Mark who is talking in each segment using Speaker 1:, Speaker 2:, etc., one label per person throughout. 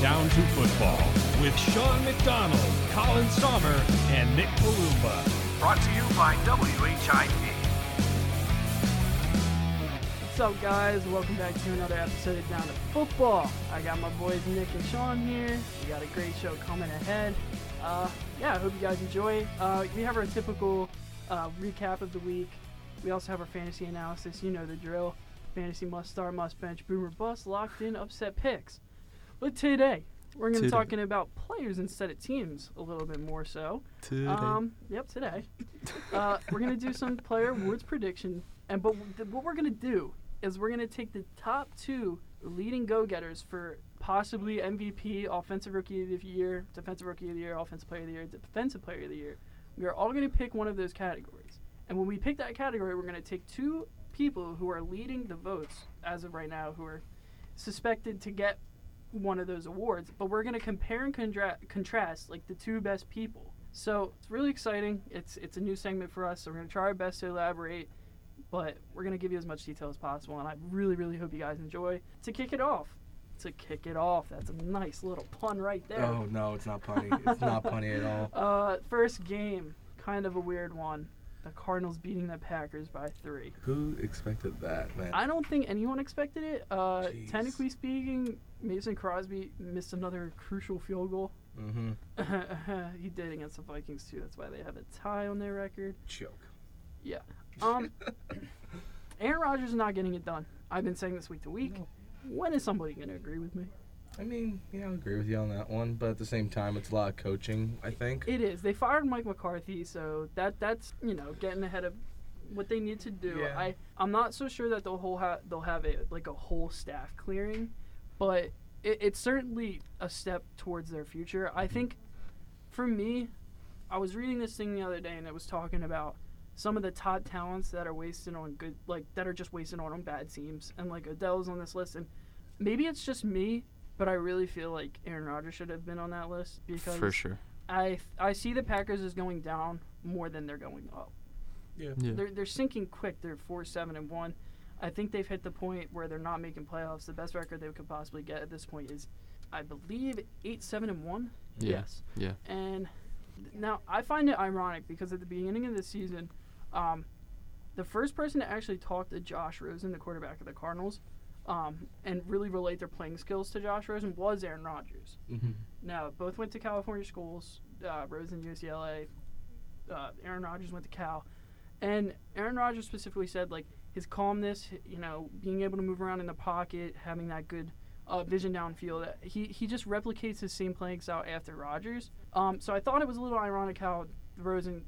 Speaker 1: Down to Football with Sean McDonald, Colin Sommer, and Nick Palumba.
Speaker 2: Brought to you by WHIP.
Speaker 3: What's up, guys? Welcome back to another episode of Down to Football. I got my boys Nick and Sean here. We got a great show coming ahead. Uh, yeah, I hope you guys enjoy. Uh, we have our typical uh, recap of the week. We also have our fantasy analysis. You know the drill. Fantasy must start, must bench, boomer bust, locked in, upset picks. But today, we're going to be talking about players instead of teams a little bit more so.
Speaker 4: Today.
Speaker 3: Um, yep, today. uh, we're gonna do some player awards prediction, and but th- what we're gonna do is we're gonna take the top two leading go-getters for possibly MVP, Offensive Rookie of the Year, Defensive Rookie of the Year, Offensive Player of the Year, Defensive Player of the Year. We are all gonna pick one of those categories, and when we pick that category, we're gonna take two people who are leading the votes as of right now, who are suspected to get one of those awards, but we're going to compare and contra- contrast like the two best people. So it's really exciting. It's it's a new segment for us, so we're going to try our best to elaborate, but we're going to give you as much detail as possible, and I really really hope you guys enjoy. To kick it off, to kick it off, that's a nice little pun right there.
Speaker 4: oh no, it's not punny. it's not punny at all.
Speaker 3: Uh, first game, kind of a weird one. The Cardinals beating the Packers by three.
Speaker 4: Who expected that, man?
Speaker 3: I don't think anyone expected it. Uh,
Speaker 4: Jeez.
Speaker 3: technically speaking, Mason Crosby missed another crucial field goal.
Speaker 4: mm-hmm.
Speaker 3: he did against the Vikings too. That's why they have a tie on their record.
Speaker 4: Choke. Yeah.
Speaker 3: Um, Aaron Rodgers is not getting it done. I've been saying this week to week.
Speaker 4: No.
Speaker 3: When is somebody going to agree with me?
Speaker 4: I mean, yeah, I agree with you on that one, but at the same time, it's a lot of coaching. I think.
Speaker 3: It is. They fired Mike McCarthy, so that that's you know getting ahead of what they need to do.
Speaker 4: Yeah.
Speaker 3: I I'm not so sure that they'll whole ha- they'll have a like a whole staff clearing, but it, it's certainly a step towards their future. I mm-hmm. think, for me, I was reading this thing the other day and it was talking about some of the top talents that are wasted on good like that are just wasted on, on bad teams, and like Adele's on this list, and maybe it's just me. But I really feel like Aaron Rodgers should have been on that list because
Speaker 5: For sure.
Speaker 3: I I see the Packers as going down more than they're going up.
Speaker 4: Yeah.
Speaker 5: Yeah.
Speaker 3: They're they're sinking quick. They're four seven and one. I think they've hit the point where they're not making playoffs. The best record they could possibly get at this point is, I believe, eight seven and one.
Speaker 5: Yeah.
Speaker 3: Yes.
Speaker 5: Yeah.
Speaker 3: And now I find it ironic because at the beginning of the season, um, the first person to actually talk to Josh Rosen, the quarterback of the Cardinals, um, and really relate their playing skills to Josh Rosen was Aaron Rodgers.
Speaker 4: Mm-hmm.
Speaker 3: No, both went to California schools. Uh, Rosen UCLA. Uh, Aaron Rodgers went to Cal, and Aaron Rodgers specifically said like his calmness, you know, being able to move around in the pocket, having that good uh, vision downfield. uh, He he just replicates his same playing style after Rodgers. Um, so I thought it was a little ironic how Rosen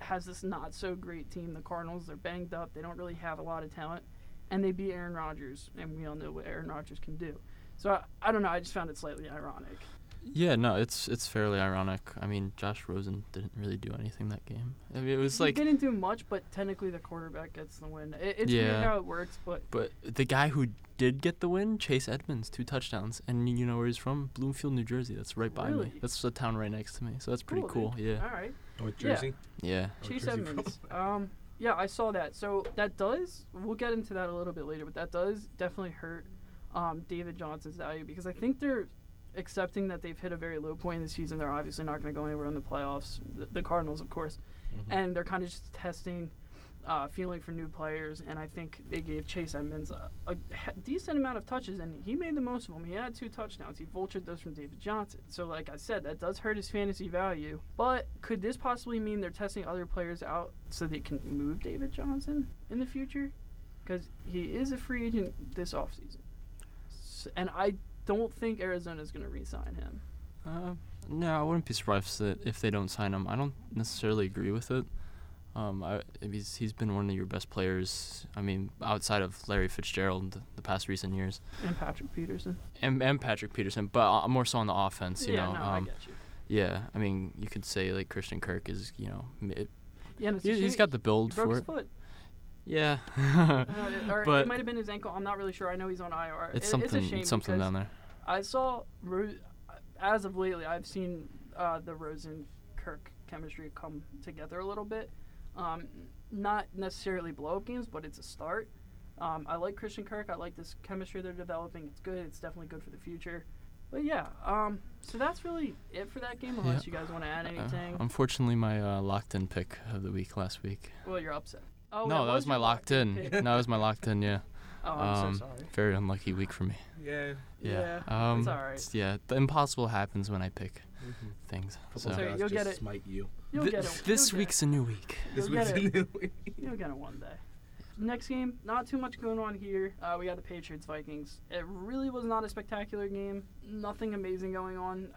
Speaker 3: has this not so great team. The Cardinals they're banged up. They don't really have a lot of talent, and they beat Aaron Rodgers, and we all know what Aaron Rodgers can do. So I, I don't know. I just found it slightly ironic.
Speaker 5: Yeah, no, it's it's fairly ironic. I mean, Josh Rosen didn't really do anything that game. I mean, it was
Speaker 3: he
Speaker 5: like,
Speaker 3: didn't do much, but technically the quarterback gets the win. It, it's weird
Speaker 5: Yeah.
Speaker 3: how it works, but
Speaker 5: but the guy who did get the win, Chase Edmonds, two touchdowns, and you know where he's from? Bloomfield, New Jersey. That's right by
Speaker 3: Really?
Speaker 5: me. That's the town right next to me. So that's pretty
Speaker 3: Cool,
Speaker 5: cool. Yeah.
Speaker 3: all right.
Speaker 4: North Jersey.
Speaker 5: Yeah.
Speaker 4: Oh,
Speaker 3: Chase
Speaker 4: Jersey
Speaker 3: Edmonds. Um, yeah, I saw that. So that does. We'll get into that a little bit later, but that does definitely hurt um, David Johnson's value because I think they're accepting that they've hit a very low point in the season. They're obviously not going to go anywhere in the playoffs. The, the Cardinals, of course,
Speaker 4: Mhm.
Speaker 3: and they're kind of just testing. Uh, feeling for new players, and I think they gave Chase Edmonds a, a decent amount of touches, and he made the most of them. He had two touchdowns. He vultured those from David Johnson. So, like I said, that does hurt his fantasy value. But could this possibly mean they're testing other players out so they can move David Johnson in the future? Because he is a free agent this offseason. And I don't think Arizona is going to re-sign him.
Speaker 5: Uh, no, I wouldn't be surprised that if they don't sign him. I don't necessarily agree with it. Um, I, he's he's been one of your best players. I mean, outside of Larry Fitzgerald, the, the past recent years,
Speaker 3: And Patrick Peterson.
Speaker 5: and and Patrick Peterson, but uh, more so on the offense. You
Speaker 3: yeah,
Speaker 5: know,
Speaker 3: no, I
Speaker 5: um,
Speaker 3: get you.
Speaker 5: yeah. I mean, you could say like Christian Kirk is, you know, mi-
Speaker 3: Yeah, and it's a
Speaker 5: he, he's got the build for it.
Speaker 3: foot.
Speaker 5: Yeah,
Speaker 3: Uh, or it might have been his ankle. I'm not really sure. I know he's on IR.
Speaker 5: it's
Speaker 3: It-
Speaker 5: something
Speaker 3: It's a shame
Speaker 5: something down there.
Speaker 3: I saw, Ro- as of lately, I've seen uh, the Rosen Kirk chemistry come together a little bit. Um, not necessarily blow up games, but it's a start. Um, I like Christian Kirk. I like this chemistry they're developing. It's good. It's definitely good for the future. But yeah, um, so that's really it for that game. Unless you guys want to add
Speaker 5: Uh,
Speaker 3: anything.
Speaker 5: unfortunately, my uh, locked in pick of the week last week.
Speaker 3: well, you're upset. Oh,
Speaker 5: no, that was my
Speaker 3: your
Speaker 5: locked in.
Speaker 3: pick.
Speaker 5: no, that was my locked in. Yeah.
Speaker 3: Oh, I'm
Speaker 5: Um,
Speaker 3: so sorry.
Speaker 5: Very unlucky week for me.
Speaker 4: Yeah.
Speaker 5: Yeah.
Speaker 3: Yeah,
Speaker 5: um,
Speaker 3: it's alright.
Speaker 5: Yeah. The impossible happens when I pick
Speaker 4: Mm-hmm.
Speaker 5: things. So
Speaker 4: Football
Speaker 3: Sorry, you'll
Speaker 4: just
Speaker 3: get it.
Speaker 4: Smite you.
Speaker 3: You'll
Speaker 5: Thi-
Speaker 3: get it.
Speaker 5: this
Speaker 3: You'll
Speaker 5: week's a new week.
Speaker 4: This
Speaker 3: You'll
Speaker 4: week's
Speaker 3: get
Speaker 4: a new week.
Speaker 3: You'll get it one day. Next game, not too much going on here. Uh, we got the Patriots Vikings. It really was not a spectacular game. Nothing amazing going on.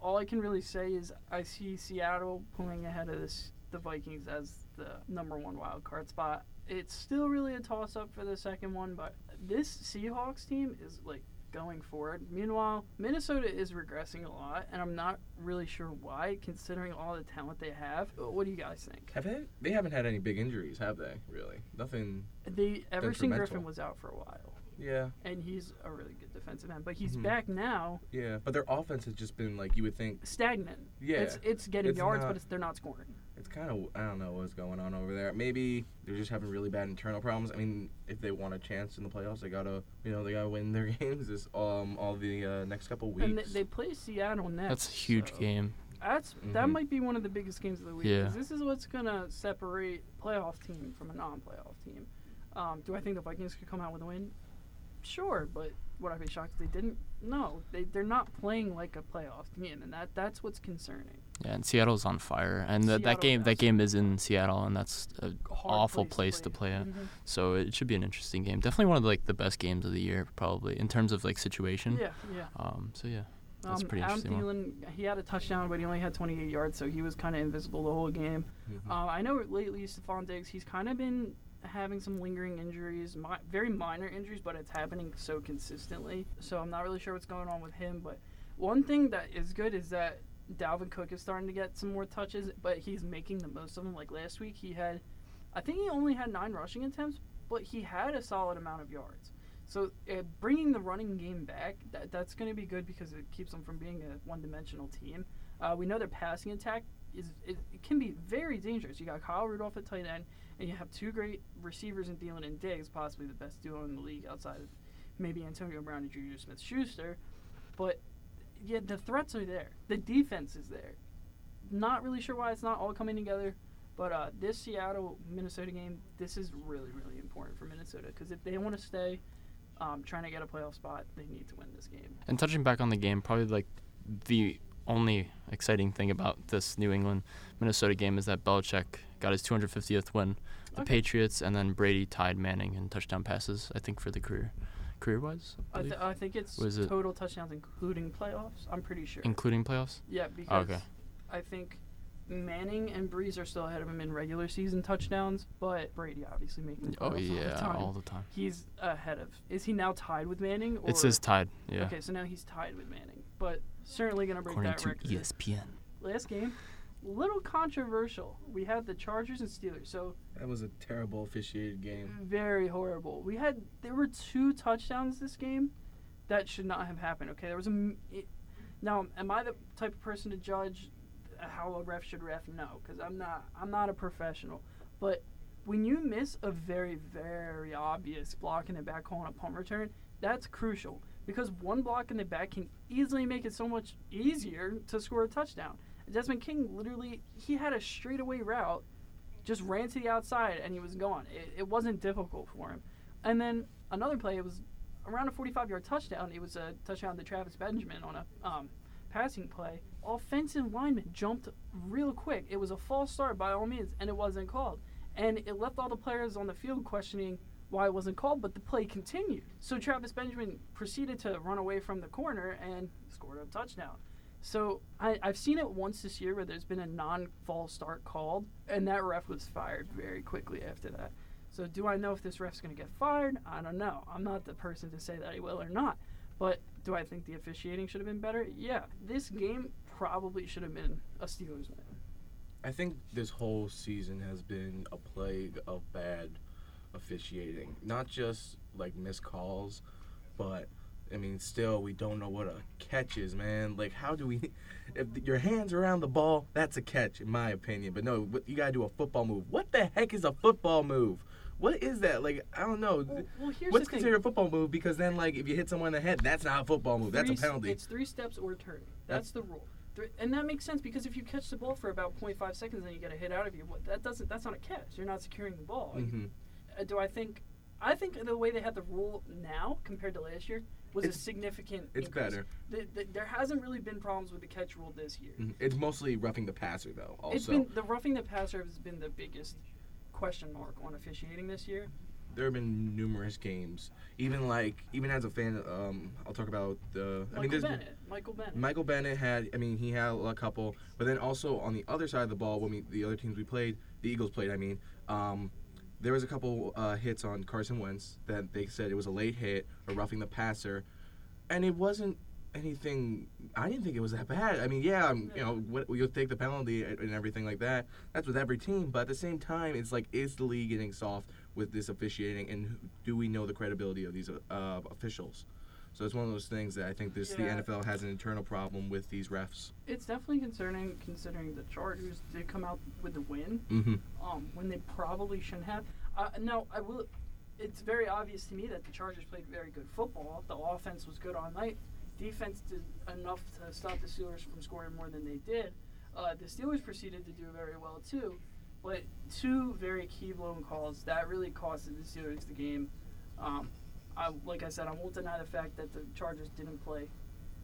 Speaker 3: All I can really say is I see Seattle pulling ahead of this the Vikings as the number one wild card spot. It's still really a toss up for the second one, but this Seahawks team is like going forward. Meanwhile, Minnesota is regressing a lot, and I'm not really sure why, considering all the talent they have. What do you guys think?
Speaker 4: Have they? They haven't had any big injuries, have they? Really? Nothing.
Speaker 3: They Everson. Griffen was out for a while,
Speaker 4: Yeah.
Speaker 3: and he's a really good defensive end. But he's
Speaker 4: Mhm.
Speaker 3: back now,
Speaker 4: Yeah. But their offense has just been like you would think.
Speaker 3: stagnant.
Speaker 4: Yeah.
Speaker 3: it's it's getting
Speaker 4: It's
Speaker 3: yards,
Speaker 4: not-
Speaker 3: but it's, they're not scoring.
Speaker 4: It's kind of I don't know what's going on over there. Maybe they're just having really bad internal problems. I mean, if they want a chance in the playoffs, they gotta you know they gotta win their games this um all the uh, next couple weeks.
Speaker 3: And they, they play Seattle next.
Speaker 5: That's a huge
Speaker 3: so
Speaker 5: game.
Speaker 3: That's that
Speaker 4: Mhm.
Speaker 3: might be one of the biggest games of the week.
Speaker 5: Yeah.
Speaker 3: This is what's gonna separate playoff team from a non-playoff team. Um, do I think the Vikings could come out with a win? Sure, but would I be shocked if they didn't? No, they they're not playing like a playoff team, and that that's what's concerning.
Speaker 5: Yeah, and Seattle's on fire, and that that game that game is in Seattle, and that's
Speaker 3: an
Speaker 5: awful place to play at.
Speaker 3: Mhm.
Speaker 5: So it should be an interesting game. Definitely one of like the best games of the year, probably in terms of like situation.
Speaker 3: Yeah, yeah.
Speaker 5: Um. So yeah, that's
Speaker 3: um,
Speaker 5: pretty
Speaker 3: Adam
Speaker 5: interesting one.
Speaker 3: Thielen, he had a touchdown, but he only had 28 yards, so he was kind of invisible the whole game.
Speaker 4: Mhm.
Speaker 3: Uh, I know lately Stefon Diggs, he's kind of been having some lingering injuries, very minor injuries, but it's happening so consistently. So I'm not really sure what's going on with him. But one thing that is good is that Dalvin Cook is starting to get some more touches, but he's making the most of them. Like last week, he had, I think he only had nine rushing attempts, but he had a solid amount of yards. So uh, bringing the running game back, that, that's going to be good because it keeps them from being a one-dimensional team. Uh, we know their passing attack is it, it can be very dangerous. You got Kyle Rudolph at tight end, and you have two great receivers in Thielen and Diggs, possibly the best duo in the league outside of maybe Antonio Brown and Juju Smith-Schuster. But yeah, the threats are there. The defense is there. Not really sure why it's not all coming together. But uh, this Seattle Minnesota game, this is really really important for Minnesota because if they want to stay um, trying to get a playoff spot, they need to win this game.
Speaker 5: And touching back on the game, probably like the only exciting thing about this New England Minnesota game is that Belichick got his 250th win. The
Speaker 3: Okay.
Speaker 5: Patriots and then Brady tied Manning in touchdown passes. I think for the career, career wise,
Speaker 3: I, th- I think it's
Speaker 5: Was it-
Speaker 3: total touchdowns including playoffs. I'm pretty sure.
Speaker 5: including playoffs.
Speaker 3: yeah, oh, because
Speaker 5: Okay.
Speaker 3: I think Manning and Brees are still ahead of him in regular season touchdowns, but Brady obviously making the
Speaker 5: Oh
Speaker 3: playoffs all the
Speaker 5: yeah,
Speaker 3: time.
Speaker 5: all the time.
Speaker 3: He's ahead of. Is he now tied with Manning? Or?
Speaker 5: It says tied. Yeah.
Speaker 3: Okay, so now he's tied with Manning, but certainly gonna break
Speaker 5: According
Speaker 3: that
Speaker 5: to
Speaker 3: record.
Speaker 5: ESPN.
Speaker 3: Last game, little controversial. We had the Chargers and Steelers, so
Speaker 4: That was a terrible officiated game.
Speaker 3: very horrible. We had there were two touchdowns this game that should not have happened. Okay, there was a. It, now, am I the type of person to judge how a ref should ref? No, because I'm not. I'm not a professional. But when you miss a very, very obvious block in the back calling a punt return, that's crucial because one block in the back can easily make it so much easier to score a touchdown. Desmond King literally he had a straightaway route, just ran to the outside and he was gone. It, it wasn't difficult for him. And then another play, it was around a 45-yard touchdown. It was a touchdown to Travis Benjamin on a um, passing play. Offensive lineman jumped real quick. It was a false start by all means, and it wasn't called. And it left all the players on the field questioning why it wasn't called, but the play continued. So Travis Benjamin proceeded to run away from the corner and scored a touchdown. So I, I've seen it once this year where there's been a non-fall start called, and that ref was fired very quickly after that. So do I know if this ref's going to get fired? I don't know. I'm not the person to say that he will or not. But do I think the officiating should have been better? Yeah. This game probably should have been a Steelers win.
Speaker 4: I think this whole season has been a plague of bad officiating. Not just like missed calls, but I mean, still we don't know what a catch is, man. Like, how do we? If your hands around the ball, that's a catch, in my opinion. But no, you gotta do a football move. What the heck is a football move? what is that? Like I don't know.
Speaker 3: Well, well here's
Speaker 4: What's considered a football move? Because then, like, if you hit someone in the head, that's not a football move. That's a penalty.
Speaker 3: It's three steps or turning. That's,
Speaker 4: That's-
Speaker 3: the rule. And that makes sense because if you catch the ball for about 0.5 seconds and you get a hit out of you, what, that doesn't. That's not a catch. You're not securing the ball.
Speaker 4: hmm
Speaker 3: Uh, do I think? I think the way they have the rule now compared to last year was a significant.
Speaker 4: it's
Speaker 3: increase.
Speaker 4: better.
Speaker 3: The, the, there hasn't really been problems with the catch rule this year.
Speaker 4: hmm It's mostly roughing the passer, though. Also,
Speaker 3: It's been the roughing the passer has been the biggest question mark on officiating this year.
Speaker 4: there have been numerous games. Even like, even as a fan, um, I'll talk about the. I
Speaker 3: Michael
Speaker 4: mean, there's
Speaker 3: Bennett. Michael Bennett.
Speaker 4: Michael Bennett had. I mean, he had a couple, but then also on the other side of the ball, when we the other teams we played, the Eagles played. I mean, um, there was a couple uh, hits on Carson Wentz that they said it was a late hit or roughing the passer, and it wasn't anything. I didn't think it was that bad. I mean, yeah, um, you know, what, you'll take the penalty and and everything like that. That's with every team, but at the same time, it's like, is the league getting soft with this officiating, and do we know the credibility of these uh, officials? So it's one of those things that I think this
Speaker 3: Yeah.
Speaker 4: the NFL has an internal problem with these refs.
Speaker 3: It's definitely concerning considering the Chargers did come out with the win.
Speaker 4: Mm-hmm.
Speaker 3: um, when they probably shouldn't have. Uh, now, I will. It's very obvious to me that the Chargers played very good football. The offense was good all night. Defense did enough to stop the Steelers from scoring more than they did. Uh, the Steelers proceeded to do very well too, but two very key blown calls that really costed the Steelers the game. Um, I, like I said, I won't deny the fact that the Chargers didn't play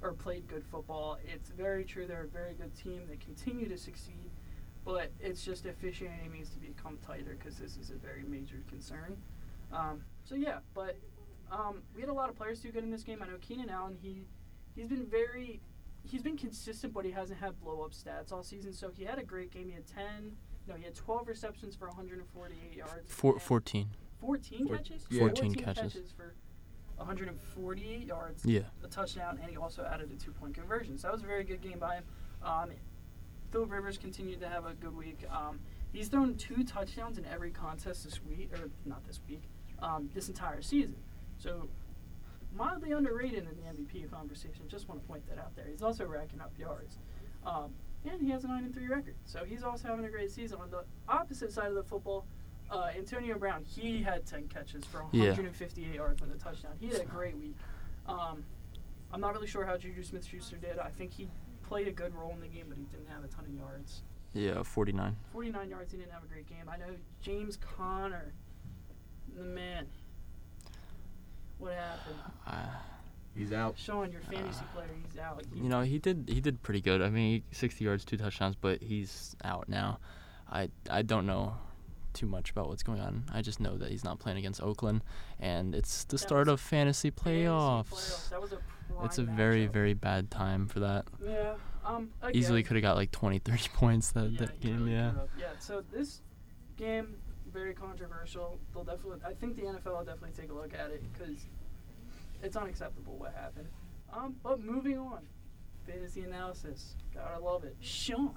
Speaker 3: or played good football. It's very true they're a very good team. They continue to succeed but it's just officiating needs to become tighter because this is a very major concern. Um, so yeah, but um, we had a lot of players do good in this game. I know Keenan Allen. He he's been very he's been consistent, but he hasn't had blow up stats all season. So he had a great game. He had ten. No, he had 12 receptions for 148 yards.
Speaker 5: Four, 14.
Speaker 3: 14
Speaker 4: Four-
Speaker 3: catches.
Speaker 4: yeah.
Speaker 5: 14 catches.
Speaker 3: for 148 yards
Speaker 5: Yeah.
Speaker 3: a touchdown, and he also added a two-point conversion. So that was a very good game by him. Um, Philip Rivers continued to have a good week. Um, he's thrown two touchdowns in every contest this week, or not this week, um, this entire season. So mildly underrated in the MVP conversation. Just want to point that out there. He's also racking up yards. Um, and he has a 9 and 3 record. So he's also having a great season. On the opposite side of the football, uh, Antonio Brown, he had 10 catches for
Speaker 5: Yeah.
Speaker 3: 158 yards with a touchdown. He had a great week. Um, I'm not really sure how Juju Smith Schuster did. I think he played a good role in the game, but he didn't have a ton of yards.
Speaker 5: Yeah, 49.
Speaker 3: 49 yards, he didn't have a great game. I know James Conner, the man. What happened?
Speaker 5: Uh,
Speaker 4: He's out.
Speaker 3: Sean, your fantasy player, he's out. He-
Speaker 5: you know, he did he did pretty good. I mean, 60 yards, two touchdowns, but he's out now. I I don't know too much about what's going on. I just know that he's not playing against Oakland, and it's the
Speaker 3: That
Speaker 5: start of fantasy
Speaker 3: fantasy
Speaker 5: playoffs.
Speaker 3: That was a
Speaker 5: It's a very
Speaker 3: matchup.
Speaker 5: very bad time for that.
Speaker 3: Yeah. Um.
Speaker 5: Easily could have got like 20, 30 points that,
Speaker 3: yeah,
Speaker 5: that game. Yeah.
Speaker 3: Yeah. So this game very controversial. They'll definitely. I think the NFL will definitely take a look at it because it's unacceptable what happened. Um. But moving on, fantasy analysis. Gotta love it. Sean.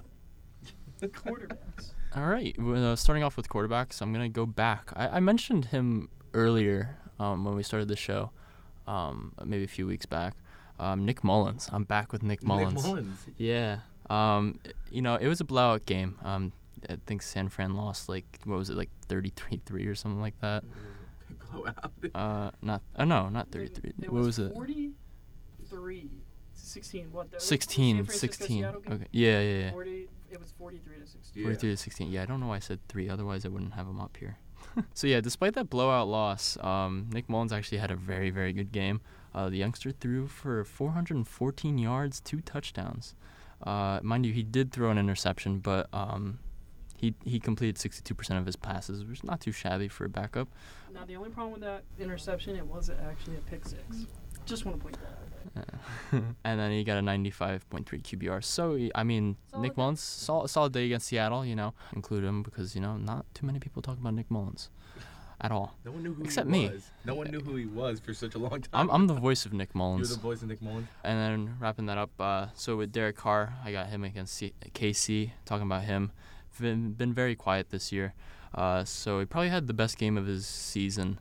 Speaker 3: Quarterbacks.
Speaker 5: All right. Well, uh, starting off with quarterbacks, I'm gonna go back. I, I mentioned him earlier um, when we started the show, um, maybe a few weeks back. Um, Nick Mullens. I'm back with Nick Mullens.
Speaker 4: Nick Mullens.
Speaker 5: Yeah. Um, you know, it was a blowout game. Um, I think San Fran lost like what was it like 33-3 or something like that.
Speaker 4: Blowout.
Speaker 5: Uh, not. Oh no, not 33.
Speaker 3: It
Speaker 5: what was it?
Speaker 3: 43. 16. What?
Speaker 5: 16. 16. Okay. Yeah, yeah, yeah.
Speaker 3: 40. It was 43 to 16.
Speaker 4: Yeah.
Speaker 5: 43 to 16. Yeah, I don't know why I said three. Otherwise, I wouldn't have him up here. so yeah, despite that blowout loss, um, Nick Mullens actually had a very, very good game. Uh, the youngster threw for 414 yards, two touchdowns. Uh, mind you, he did throw an interception, but um, he he completed 62% of his passes, which is not too shabby for a backup.
Speaker 3: Now the only problem with that interception, it wasn't actually a pick six. Just want to point that out.
Speaker 5: and then he got a 95.3 QBR. So he- I mean,
Speaker 3: Solid
Speaker 5: Nick
Speaker 3: day.
Speaker 5: Mullens, sol- solid day against Seattle. You know, include him because you know not too many people talk about Nick Mullens at all.
Speaker 4: No one knew who
Speaker 5: Except
Speaker 4: he
Speaker 5: me.
Speaker 4: was. No one knew who he was for such a long time.
Speaker 5: I'm I'm the voice of Nick
Speaker 4: Mullens.
Speaker 5: You're
Speaker 4: the voice of Nick Mullens.
Speaker 5: And then wrapping that up, uh, so with Derek Carr, I got him against C- KC. Talking about him, been been very quiet this year. Uh, so he probably had the best game of his season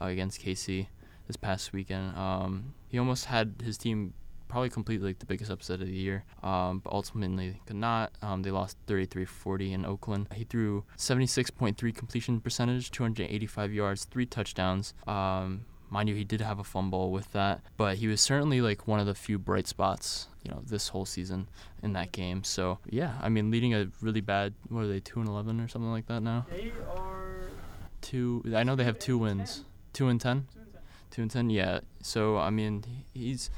Speaker 5: uh, against KC this past weekend. Um, he almost had his team probably complete like the biggest upset of the year. Um, but ultimately could not. Um, they lost 33-40 in Oakland. He threw 76.3 completion percentage, 285 yards, three touchdowns. Um, mind you, he did have a fumble with that, but he was certainly like one of the few bright spots, you know, this whole season in that game. So yeah, I mean, leading a really bad, what are they, two and eleven or something like that now?
Speaker 3: They are
Speaker 5: Two. I know they have two wins. Two and ten.
Speaker 3: two and ten.
Speaker 5: Two yeah. So I mean, he's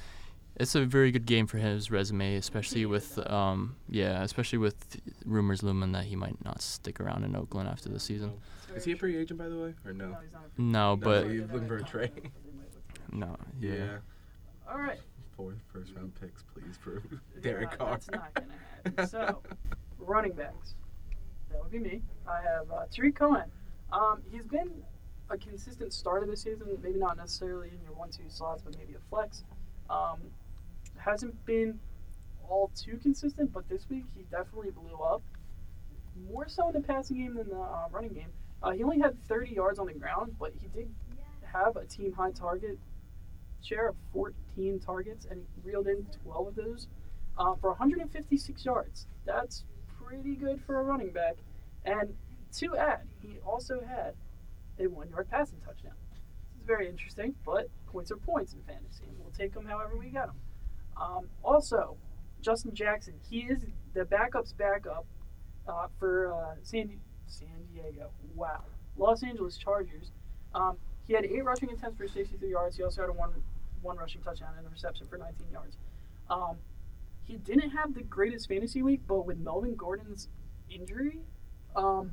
Speaker 5: it's a very good game for his resume, especially with um yeah, especially with rumors looming that he might not stick around in Oakland after the season.
Speaker 4: Is he a free agent, by the way, or no?
Speaker 3: No, he's not a free
Speaker 5: No,
Speaker 4: No,
Speaker 5: but
Speaker 4: he's looking for a trade.
Speaker 5: no,
Speaker 4: Yeah.
Speaker 5: yeah.
Speaker 3: All right.
Speaker 4: Four first round picks, please, for
Speaker 3: Yeah,
Speaker 4: Derek Carr.
Speaker 3: That's not gonna happen. So, running backs. That would be me. I have uh, Tarik Cohen. Um, he's been a consistent starter this season. Maybe not necessarily in your one-two slots, but maybe a flex. Um, hasn't been all too consistent, but this week he definitely blew up. More so in the passing game than the uh, running game. Uh, he only had 30 yards on the ground, but he did have a team high target share of 14 targets, and he reeled in 12 of those uh, for 156 yards. That's pretty good for a running back. And to add, he also had a one yard passing touchdown. It's very interesting, but points are points in fantasy, and we'll take them however we get them. Um, also, Justin Jackson, he is the backup's backup uh, for uh, San, San Diego. Wow. Los Angeles Chargers. Um, he had eight rushing attempts for 63 yards. He also had a one one rushing touchdown and a reception for 19 yards. Um, he didn't have the greatest fantasy week, but with Melvin Gordon's injury, um,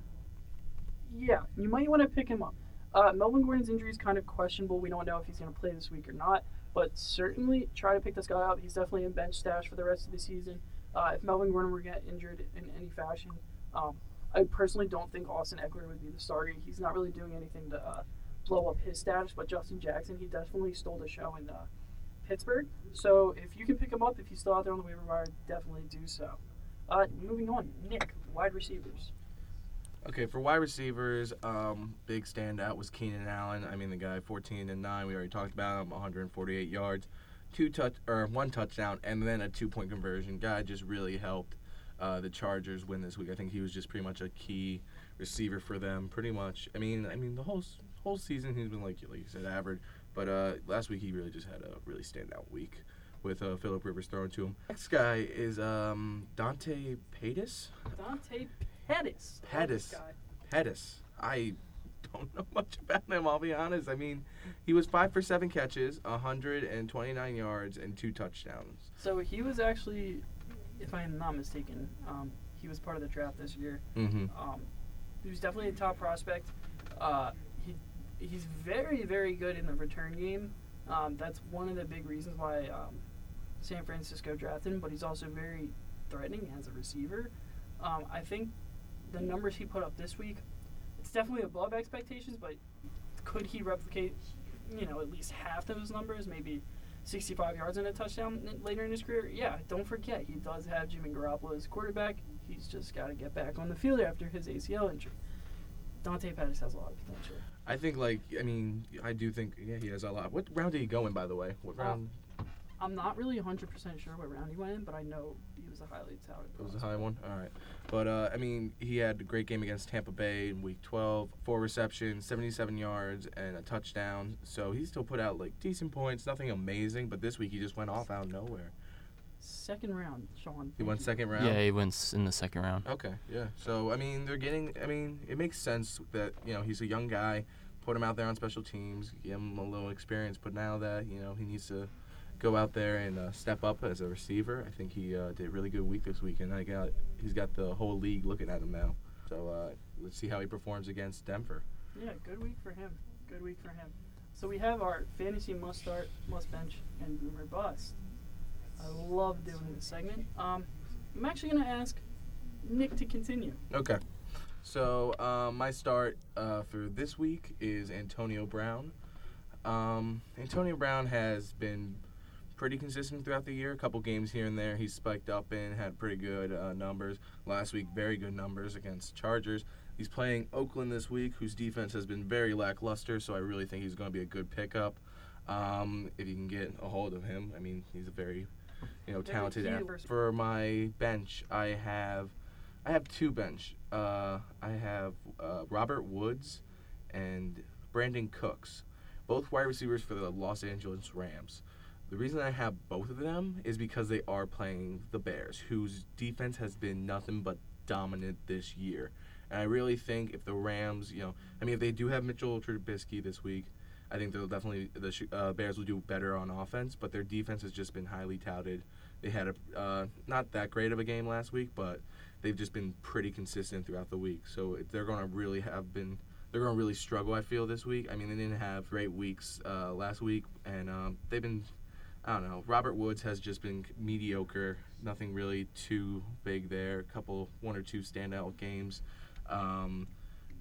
Speaker 3: yeah, you might want to pick him up. Uh, Melvin Gordon's injury is kind of questionable. We don't know if he's going to play this week or not, but certainly try to pick this guy up. He's definitely in bench stash for the rest of the season. Uh, if Melvin Gordon were to get injured in any fashion, um, I personally don't think Austin Ekeler would be the starter. He's not really doing anything to uh, blow up his status, but Justin Jackson, he definitely stole the show in uh, Pittsburgh. So if you can pick him up, if he's still out there on the waiver wire, definitely do so. Uh, moving on, Nick, wide receivers.
Speaker 4: Okay, for wide receivers, um, big standout was Keenan Allen. I mean, the guy 14 and 9. We already talked about him. 148 yards, two touch or one touchdown, and then a two-point conversion. Guy just really helped uh, the Chargers win this week. I think he was just pretty much a key receiver for them. Pretty much. I mean, I mean the whole whole season he's been like like you said average, but uh, last week he really just had a really standout week with uh, Philip Rivers throwing to him. Next guy is um, Dante Pettis.
Speaker 3: Dante Pettis. I love this
Speaker 4: Pettis. Pettis. I don't know much about him. I'll be honest. I mean, he was five for seven catches, 129 yards, and two touchdowns.
Speaker 3: So he was actually, if I am not mistaken, um, he was part of the draft this year.
Speaker 4: Mm-hmm.
Speaker 3: Um, he was definitely a top prospect. Uh, he he's very very good in the return game. Um, that's one of the big reasons why um, San Francisco drafted him. But he's also very threatening as a receiver. Um, I think the numbers he put up this week, it's definitely above expectations. But could he replicate, you know, at least half of those numbers? Maybe 65 yards and a touchdown later in his career. Yeah, don't forget he does have Jimmy Garoppolo as quarterback. He's just got to get back on the field after his ACL injury. Dante Pettis has a lot of potential.
Speaker 4: I think, like, I mean, I do think, yeah, he has a lot. What round did he go in, by the way? What
Speaker 3: Uh,
Speaker 4: round?
Speaker 3: I'm not really 100% sure what round he went in, but I know he was a highly touted.
Speaker 4: It was a high one. All right, but uh, I mean, he had a great game against Tampa Bay in Week 12. Four receptions, 77 yards, and a touchdown. So he still put out like decent points. Nothing amazing, but this week he just went off out of nowhere.
Speaker 3: Second round, Sean.
Speaker 4: He went
Speaker 3: you.
Speaker 4: second round.
Speaker 5: Yeah, he went in the second round.
Speaker 4: Okay, yeah. So I mean, they're getting. I mean, it makes sense that you know he's a young guy. Put him out there on special teams, give him a little experience. But now that you know he needs to go out there and uh, step up as a receiver, I think he uh, did a really good week this week, and I got he's got the whole league looking at him now. So uh, let's see how he performs against Denver.
Speaker 3: Yeah, good week for him. Good week for him. So we have our fantasy must start, must bench, and boomer bust. I love doing this segment. Um, I'm actually gonna ask Nick to continue.
Speaker 4: Okay. So um, my start uh, for this week is Antonio Brown. Um, Antonio Brown has been pretty consistent throughout the year. A couple games here and there, he spiked up in, had pretty good uh, numbers. Last week, very good numbers against Chargers. He's playing Oakland this week, whose defense has been very lackluster. So I really think he's going to be a good pickup. Um, if you can get a hold of him, I mean, he's a very you know talented. For my bench, I have I have two bench. Uh, I have uh, Robert Woods and Brandin Cooks, both wide receivers for the Los Angeles Rams. The reason I have both of them is because they are playing the Bears, whose defense has been nothing but dominant this year. And I really think if the Rams, you know, I mean, if they do have Mitchell Trubisky this week, I think they'll definitely the uh, Bears will do better on offense. But their defense has just been highly touted. They had a uh, not that great of a game last week, but they've just been pretty consistent throughout the week. So they're going to really have been they're going to really struggle. I feel this week. I mean, they didn't have great weeks uh, last week, and um, they've been. I don't know. Robert Woods has just been mediocre. Nothing really too big there. A couple, one or two standout games. Um,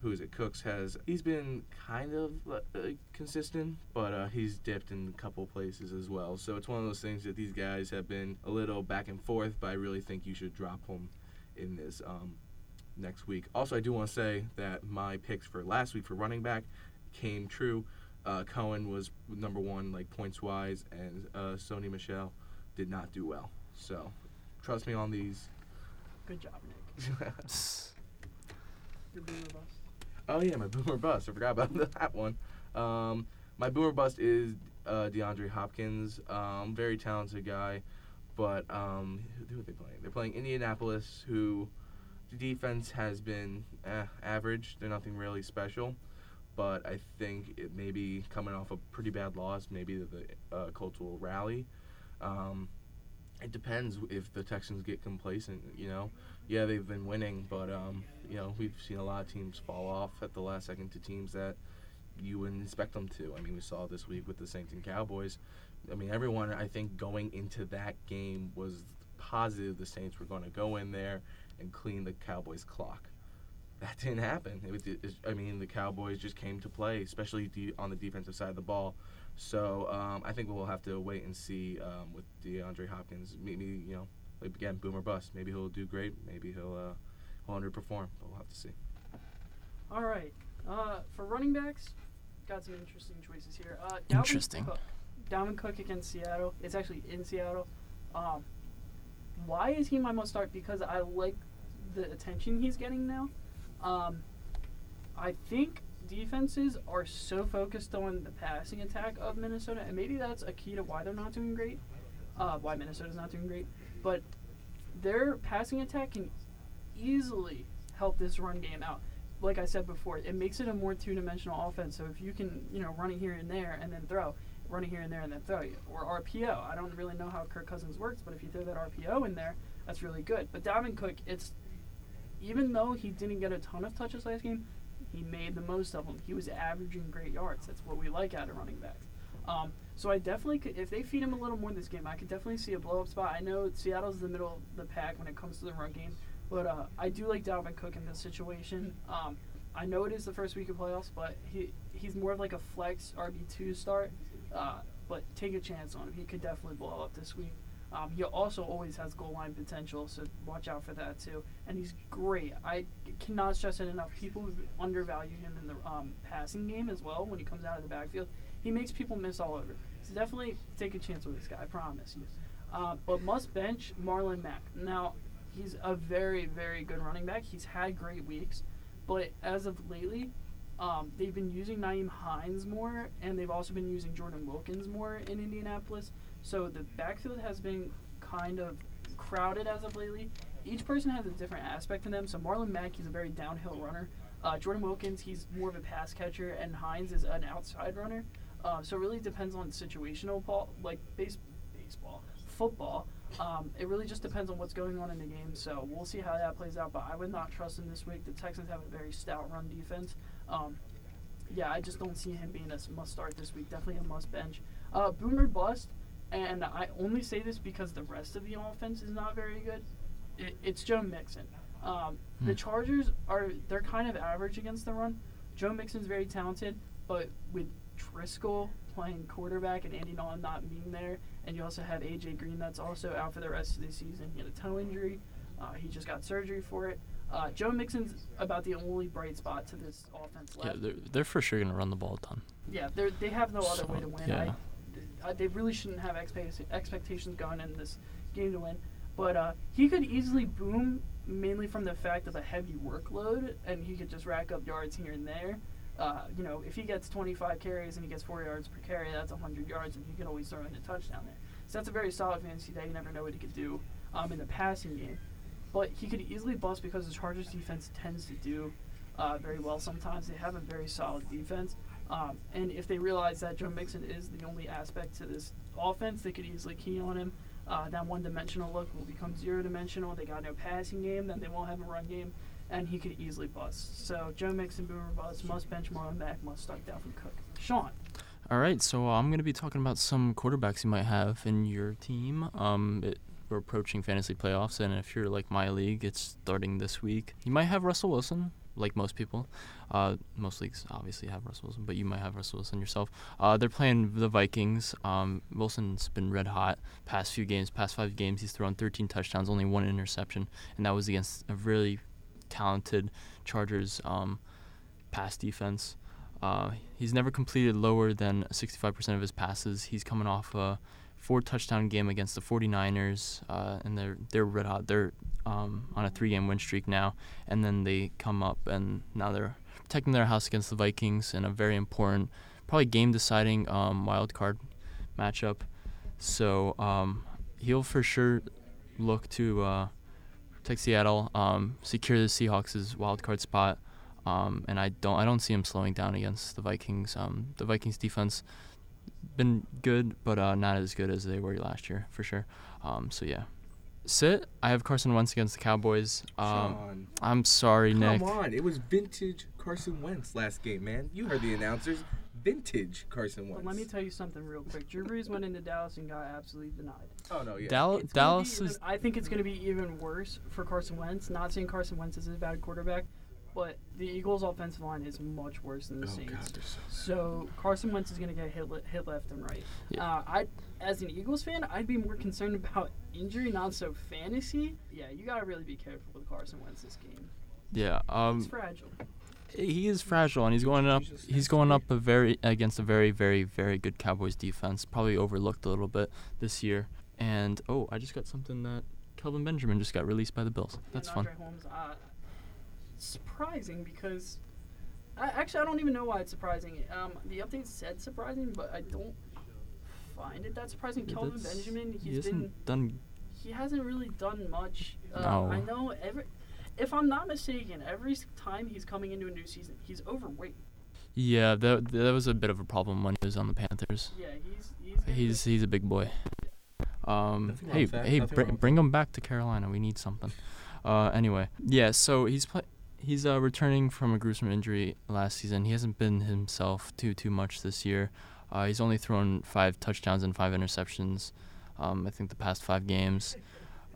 Speaker 4: who is it? Cooks has he's been kind of uh, consistent, but uh, he's dipped in a couple places as well. So it's one of those things that these guys have been a little back and forth, but I really think you should drop him in this um, next week. Also, I do want to say that my picks for last week for running back came true. Uh, Cohen was number one, like points wise, and uh, Sony Michel did not do well. So trust me on these.
Speaker 3: Good job, Nick. Your boomer bust.
Speaker 4: Oh yeah, my boomer bust. I forgot about that one. Um, my boomer bust is uh, DeAndre Hopkins. Um, very talented guy, but um, who, are they playing? They're playing Indianapolis, who the defense has been eh, average. They're nothing really special, but I think it may be coming off a pretty bad loss. Maybe the uh, Colts will rally. Um, it depends if the Texans get complacent. You know, yeah, they've been winning, but um, you know, we've seen a lot of teams fall off at the last second to teams that you wouldn't expect them to. I mean, we saw this week with the Saints and Cowboys. I mean, everyone I think going into that game was positive the Saints were going to go in there and clean the Cowboys' clock. That didn't happen. It was, it, I mean, the Cowboys just came to play, especially de- on the defensive side of the ball. So um, I think we'll have to wait and see um, with DeAndre Hopkins. Maybe you know, like again, boomer bust. Maybe he'll do great. Maybe he'll uh, he'll underperform. But we'll have to see.
Speaker 3: All right. Uh, for running backs, got some interesting choices here. Uh, Dalvin
Speaker 5: Interesting.
Speaker 3: Cook, Dalvin Cook against Seattle. It's actually in Seattle. Um, why is he my must start? Because I like the attention he's getting now. Um, I think defenses are so focused on the passing attack of Minnesota, and maybe that's a key to why they're not doing great. Uh, why Minnesota's not doing great, but their passing attack can easily help this run game out. Like I said before, it makes it a more two-dimensional offense. So if you can, you know, run it here and there and then throw, running here and there and then throw, you, or RPO. I don't really know how Kirk Cousins works, but if you throw that RPO in there, that's really good. But Dalvin Cook, it's even though he didn't get a ton of touches last game, he made the most of them. He was averaging great yards. That's what we like out of running backs. Um, so I definitely could, if they feed him a little more in this game, I could definitely see a blow up spot. I know Seattle's the middle of the pack when it comes to the run game, but uh, I do like Dalvin Cook in this situation. Um, I know it is the first week of playoffs, but he he's more of like a flex RB two start. Uh, but take a chance on him. He could definitely blow up this week. Um, he also always has goal line potential, so watch out for that too. And he's great. I cannot stress it enough. People undervalue him in the um, passing game as well when he comes out of the backfield. He makes people miss all over. So definitely take a chance with this guy. I promise you. Uh, but must bench Marlon Mack. Now he's a very very good running back. He's had great weeks, but as of lately, um, they've been using Nyheim Hines more, and they've also been using Jordan Wilkins more in Indianapolis. So the backfield has been kind of crowded as of lately. Each person has a different aspect to them. So Marlon Mack, he's a very downhill runner. Uh, Jordan Wilkins, he's more of a pass catcher, and Hines is an outside runner. Uh, so it really depends on situational ball, like base, baseball, football. Um, it really just depends on what's going on in the game. So we'll see how that plays out. But I would not trust him this week. The Texans have a very stout run defense. Um, yeah, I just don't see him being a must start this week. Definitely a must bench. Uh, Boomer bust, and I only say this because the rest of the offense is not very good. It, it's Joe Mixon. Um, The
Speaker 5: Hmm.
Speaker 3: Chargers are they're kind of average against the run. Joe Mixon's very talented, but with Driskel playing quarterback and Andy Dalton not being there, and you also have AJ Green that's also out for the rest of the season. He had a toe injury. Uh, he just got surgery for it. Uh, Joe Mixon's about the only bright spot to this offense left.
Speaker 5: Yeah, they're, they're for sure going to run the ball a ton.
Speaker 3: Yeah, they they have no other way to win.
Speaker 5: yeah.
Speaker 3: I, uh, they really shouldn't have expect- expectations going in this game to win. But uh, he could easily boom mainly from the fact of a heavy workload, and he could just rack up yards here and there. Uh, you know, if he gets 25 carries and he gets 4 yards per carry, that's 100 yards, and he can always throw in a touchdown there. So that's a very solid fantasy day. You never know what he could do um, in the passing game. But he could easily bust because the Chargers defense tends to do uh, very well sometimes. They have a very solid defense. Um, and if they realize that Joe Mixon is the only aspect to this offense, they could easily key on him. Uh, that one dimensional look will become zero dimensional. They got no passing game, then they won't have a run game, and he could easily bust. So Joe Mixon, Boomer Bust, must bench Marlon Mack, must start Dalvin Cook. Sean.
Speaker 5: All right, so uh, I'm going to be talking about some quarterbacks you might have in your team. Um, it, we're approaching fantasy playoffs, and if you're like my league, it's starting this week. You might have Russell Wilson, like most people. Uh, most leagues obviously have Russell Wilson, but you might have Russell Wilson yourself. Uh, they're playing the Vikings. Um, Wilson's been red hot past few games, past five games. He's thrown 13 touchdowns, only one interception, and that was against a really talented Chargers um, pass defense. Uh, he's never completed lower than 65% of his passes. He's coming off a four touchdown game against the 49ers, uh, and they're they're red hot. They're um, on a three game win streak now, and then they come up and now they're protecting their house against the Vikings in a very important, probably game deciding um, wild card matchup. So um, he'll for sure look to uh, protect Seattle, um, secure the Seahawks' wild card spot. Um, and I don't I don't see him slowing down against the Vikings. Um, the Vikings defense been good, but uh, not as good as they were last year for sure. Um, so yeah, sit. I have Carson Wentz against the Cowboys. Um,
Speaker 4: Sean,
Speaker 5: I'm sorry,
Speaker 4: come
Speaker 5: Nick.
Speaker 4: Come on. It was vintage Carson Wentz last game, man. You heard the announcers. Vintage Carson Wentz.
Speaker 3: But let me tell you something real quick. Drew Brees went into Dallas and got absolutely denied.
Speaker 4: Oh no, yeah.
Speaker 5: Dal-
Speaker 3: It's gonna be
Speaker 5: Dallas
Speaker 3: even-
Speaker 5: is
Speaker 3: I think it's going to be even worse for Carson Wentz. Not saying Carson Wentz is a bad quarterback, but the Eagles' offensive line is much worse than the
Speaker 4: oh
Speaker 3: Saints.
Speaker 4: god, so.
Speaker 3: So Carson Wentz is going to get hit, le- hit left and right.
Speaker 5: Yeah.
Speaker 3: Uh, I, as an Eagles fan, I'd be more concerned about injury, not so fantasy. Yeah, you got to really be careful with Carson Wentz this game.
Speaker 5: yeah.
Speaker 3: It's
Speaker 5: Um,
Speaker 3: fragile.
Speaker 5: he is fragile, and he's going up. He's going up a very against a very, very, very good Cowboys defense. Probably overlooked a little bit this year. And oh, I just got something that Kelvin Benjamin just got released by the Bills. That's fun.
Speaker 3: Holmes, uh, surprising because I, actually I don't even know why it's surprising. Um, the update said surprising, but I don't find it that surprising. Kelvin Benjamin,
Speaker 5: he
Speaker 3: he's been
Speaker 5: hasn't done.
Speaker 3: he hasn't really done much. Uh,
Speaker 5: No.
Speaker 3: I know every. If I'm not mistaken, every time he's coming into a new season, he's overweight.
Speaker 5: Yeah, that that was a bit of a problem when he was on the Panthers.
Speaker 3: Yeah, he's he's.
Speaker 5: He's he's a big boy. Um,
Speaker 4: Nothing
Speaker 5: hey hey,
Speaker 4: nothing
Speaker 5: br- bring him back to Carolina. We need something. Uh, anyway, yeah. So he's pla he's uh, returning from a gruesome injury last season. He hasn't been himself too too much this year. Uh, he's only thrown five touchdowns and five interceptions. Um, I think the past five games.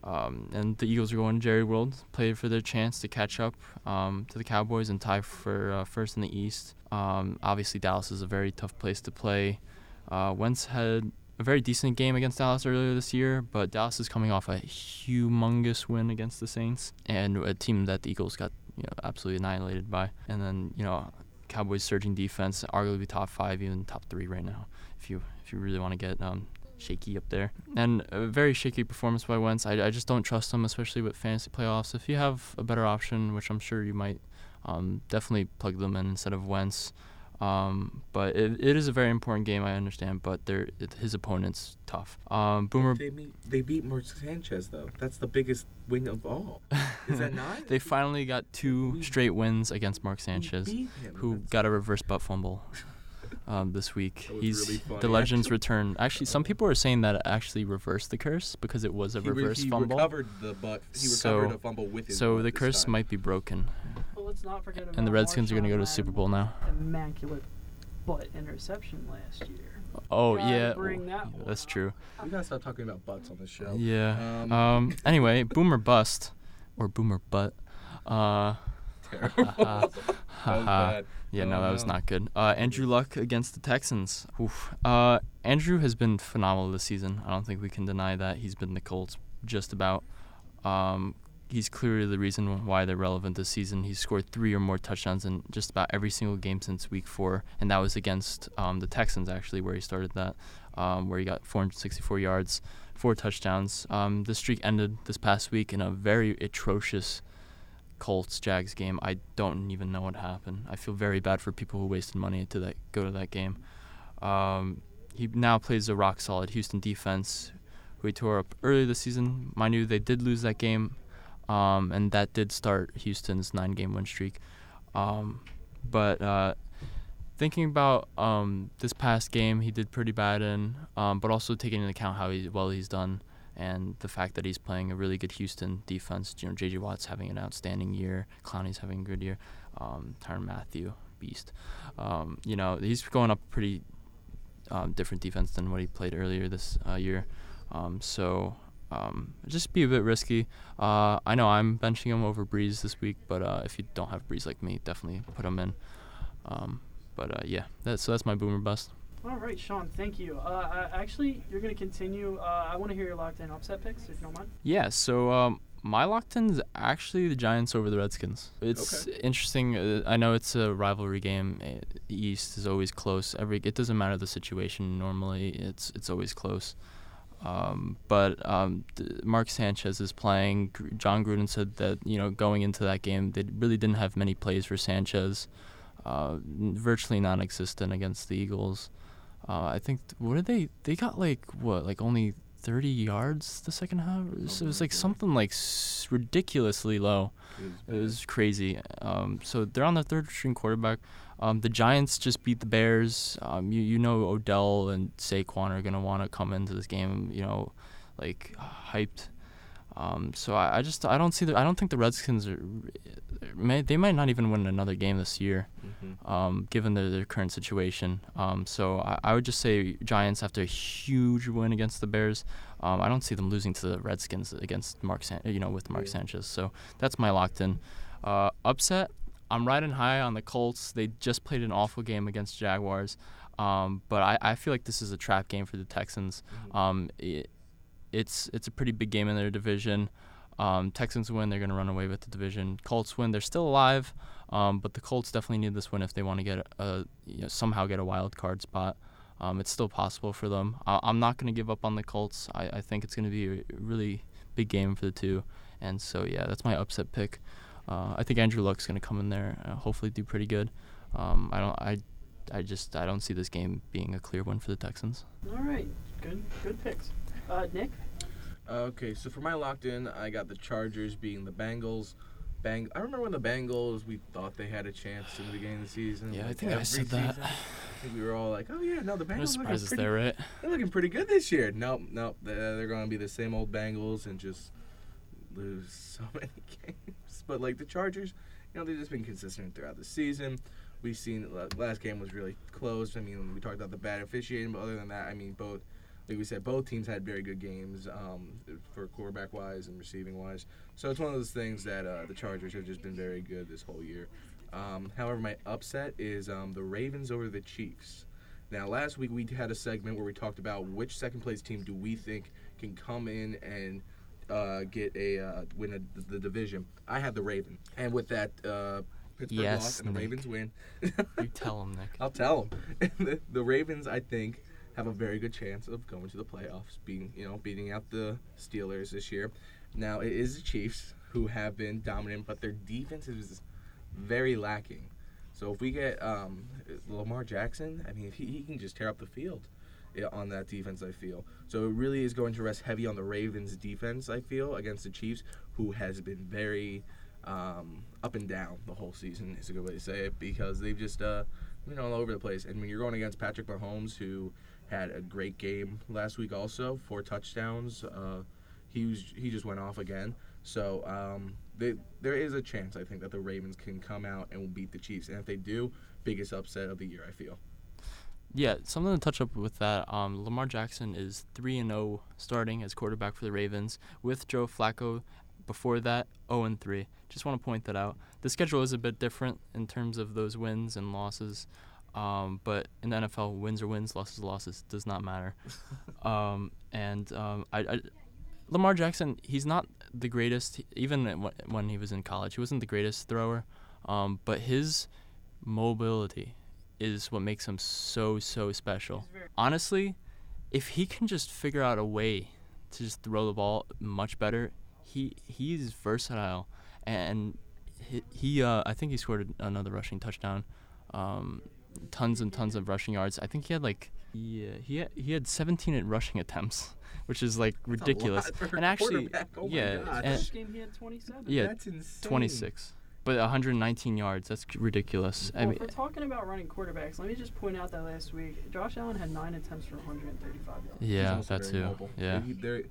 Speaker 5: Um, and the Eagles are going to Jerry World, play for their chance to catch up um, to the Cowboys and tie for uh, first in the East. Um, obviously, Dallas is a very tough place to play. Uh, Wentz had a very decent game against Dallas earlier this year, but Dallas is coming off a humongous win against the Saints and a team that the Eagles got you know absolutely annihilated by. And then you know Cowboys surging defense, arguably top five, even top three right now. If you if you really want to get um, shaky up there, and a very shaky performance by Wentz. I, I just don't trust him, especially with fantasy playoffs. If you have a better option, which I'm sure you might, um, definitely plug them in instead of Wentz. Um, but it, it is a very important game, I understand. But they're, it, his opponent's tough. Um, Boomer,
Speaker 4: They beat, they beat Mark Sanchez though. That's the biggest win of all. Is that not?
Speaker 5: they finally got two straight wins against Mark Sanchez, who got a reverse butt fumble um, this week. He's
Speaker 4: really funny,
Speaker 5: the Legends
Speaker 4: actually.
Speaker 5: return. Actually, some people are saying that it actually reversed the curse because it was a
Speaker 4: he re-
Speaker 5: reverse
Speaker 4: he
Speaker 5: fumble.
Speaker 4: recovered the butt. He
Speaker 5: So-
Speaker 4: recovered a fumble with his.
Speaker 5: So the curse
Speaker 4: time.
Speaker 5: might be broken.
Speaker 3: But let's not forget about
Speaker 5: And the Redskins are
Speaker 3: going
Speaker 5: gonna go to Super Bowl now.
Speaker 3: Immaculate butt interception last year.
Speaker 5: Oh
Speaker 3: Gotta
Speaker 5: yeah,
Speaker 3: that
Speaker 5: that's true.
Speaker 4: We gotta stop talking about butts on this show.
Speaker 5: Yeah.
Speaker 4: Um,
Speaker 5: Um. anyway, boomer bust, or boomer butt. Uh.
Speaker 4: Terrible.
Speaker 5: haha.
Speaker 4: That was bad.
Speaker 5: Yeah, no,
Speaker 4: Oh,
Speaker 5: that was
Speaker 4: no.
Speaker 5: not good. Uh, Andrew Luck against the Texans. Uh, Andrew has been phenomenal this season. I don't think we can deny that. He's been the Colts just about. Um, he's clearly the reason why they're relevant this season. He's scored three or more touchdowns in just about every single game since week four, and that was against um, the Texans actually, where he started that, um, where he got 464 yards, four touchdowns. Um, the streak ended this past week in a very atrocious Colts Jags game. I don't even know what happened. I feel very bad for people who wasted money to that go to that game. Um, he now plays a rock solid Houston defense, who he tore up earlier this season. Mind you, they did lose that game, um, and that did start Houston's nine-game win streak. Um, but uh, thinking about um, this past game, he did pretty bad in, um, but also taking into account how he, well he's done and the fact that he's playing a really good Houston defense. You know, J.J. Watt's having an outstanding year. Clowney's having a good year. Um, Tyrann Mathieu, beast. Um, you know, he's going up pretty um, different defense than what he played earlier this uh, year. Um, so um, just be a bit risky. Uh, I know I'm benching him over Brees this week, but uh, if you don't have Brees like me, definitely put him in. But uh, yeah, that's, so that's my boomer bust.
Speaker 3: All right, Sean, thank you. Uh, I, actually, you're going to continue. Uh, I want to hear your locked in upset picks, if you don't mind.
Speaker 5: Yeah, so um, my locked in is actually the Giants over the Redskins. It's
Speaker 4: Okay.
Speaker 5: interesting. Uh, I know it's a rivalry game. Uh, The East is always close. Every it doesn't matter the situation. Normally, it's it's always close. Um, but um, Mark Sanchez is playing. John Gruden said that you know going into that game, they really didn't have many plays for Sanchez. Uh, virtually non-existent against the Eagles. Uh, I think what did they? They got like what, like only 30 yards the second half. It was, it was like something like s- ridiculously low. It was crazy. Um, so they're on the third string quarterback. Um, the Giants just beat the Bears. Um, you you know Odell and Saquon are gonna want to come into this game. You know, like hyped. Um, so I, I just I don't see the I don't think the Redskins are may they might not even win another game this year,
Speaker 4: Mhm.
Speaker 5: um, given their, their current situation. Um, so I, I would just say Giants after a huge win against the Bears. Um, I don't see them losing to the Redskins against Mark San- you know with Mark
Speaker 4: Yeah.
Speaker 5: Sanchez. So that's my locked in. Uh, upset. I'm riding high on the Colts. They just played an awful game against Jaguars. Um, but I, I feel like this is a trap game for the Texans.
Speaker 4: Mhm.
Speaker 5: Um, it, it's it's a pretty big game in their division. Um, Texans win, they're going to run away with the division. Colts win, they're still alive, um, but the Colts definitely need this win if they want to get a you know, somehow get a wild card spot. Um, it's still possible for them. I, I'm not going to give up on the Colts. I, I think it's going to be a really big game for the two, and so yeah, that's my upset pick. Uh, I think Andrew Luck's going to come in there, uh, hopefully do pretty good. Um, I don't I I just I don't see this game being a clear win for the Texans.
Speaker 3: All right, good good picks. Uh, Nick?
Speaker 4: Okay, so for my locked in, I got the Chargers being the Bengals. Bang! I remember when the Bengals we thought they had a chance in the beginning of the season.
Speaker 5: Yeah, I think I
Speaker 4: every
Speaker 5: said that.
Speaker 4: season. I think we were all like, "Oh yeah, no, the
Speaker 5: I'm
Speaker 4: Bengals looking pretty,
Speaker 5: there, right?
Speaker 4: they're looking pretty good this year." Nope, nope, they're, they're going to be the same old Bengals and just lose so many games. But like the Chargers, you know, they've just been consistent throughout the season. We've seen la- last game was really close. I mean, we talked about the bad officiating, but other than that, I mean, both like we said, both teams had very good games um, for quarterback wise and receiving wise. So it's one of those things that uh, the Chargers have just been very good this whole year. Um, however, my upset is um, the Ravens over the Chiefs. Now, last week we had a segment where we talked about which second place team do we think can come in and uh, get a uh, win a, the division. I had the Raven, and with that, uh, Pittsburgh
Speaker 5: Yes,
Speaker 4: lost and the
Speaker 5: Nick.
Speaker 4: Ravens win.
Speaker 5: You tell him, Nick.
Speaker 4: I'll tell them. the, the Ravens, I think, have a very good chance of going to the playoffs, being you know beating out the Steelers this year. Now it is the Chiefs who have been dominant, but their defense is very lacking. So if we get um, Lamar Jackson, I mean, he, he can just tear up the field on that defense, I feel. So it really is going to rest heavy on the Ravens' defense, I feel, against the Chiefs, who has been very um, up and down the whole season, is a good way to say it, because they've just uh, been all over the place. And when you're going against Patrick Mahomes, who had a great game last week also, four touchdowns, uh, he was he just went off again. So um, they, there is a chance, I think, that the Ravens can come out and beat the Chiefs. And if they do, biggest upset of the year, I feel.
Speaker 5: Yeah, something to touch up with that. Um, Lamar Jackson is three and zero starting as quarterback for the Ravens with Joe Flacco. Before that, zero and three. Just want to point that out. The schedule is a bit different in terms of those wins and losses, um, but in the NFL, wins are wins, losses are losses. Does not matter. um, and um, I, I, Lamar Jackson, he's not the greatest. Even wh- when he was in college, he wasn't the greatest thrower. Um, but his mobility is what makes him so so special. Honestly, if he can just figure out a way to just throw the ball much better, he he's versatile, and he, he uh, I think he scored another rushing touchdown, um, tons and tons of rushing yards. I think he had like yeah he had, he had 17 rushing attempts, which is like
Speaker 4: That's a
Speaker 5: ridiculous.
Speaker 4: lot for
Speaker 5: And actually.
Speaker 4: Oh my
Speaker 5: yeah,
Speaker 4: gosh.
Speaker 5: and-
Speaker 3: First game he had 27.
Speaker 5: yeah,
Speaker 4: That's insane.
Speaker 5: 26, but 119 yards. That's ridiculous. I mean,
Speaker 3: if we're talking about running quarterbacks, let me just point out that last week, Josh Allen had nine attempts for 135 yards.
Speaker 5: Yeah,
Speaker 4: also
Speaker 5: that too.
Speaker 4: mobile.
Speaker 5: Yeah.
Speaker 4: He- they're-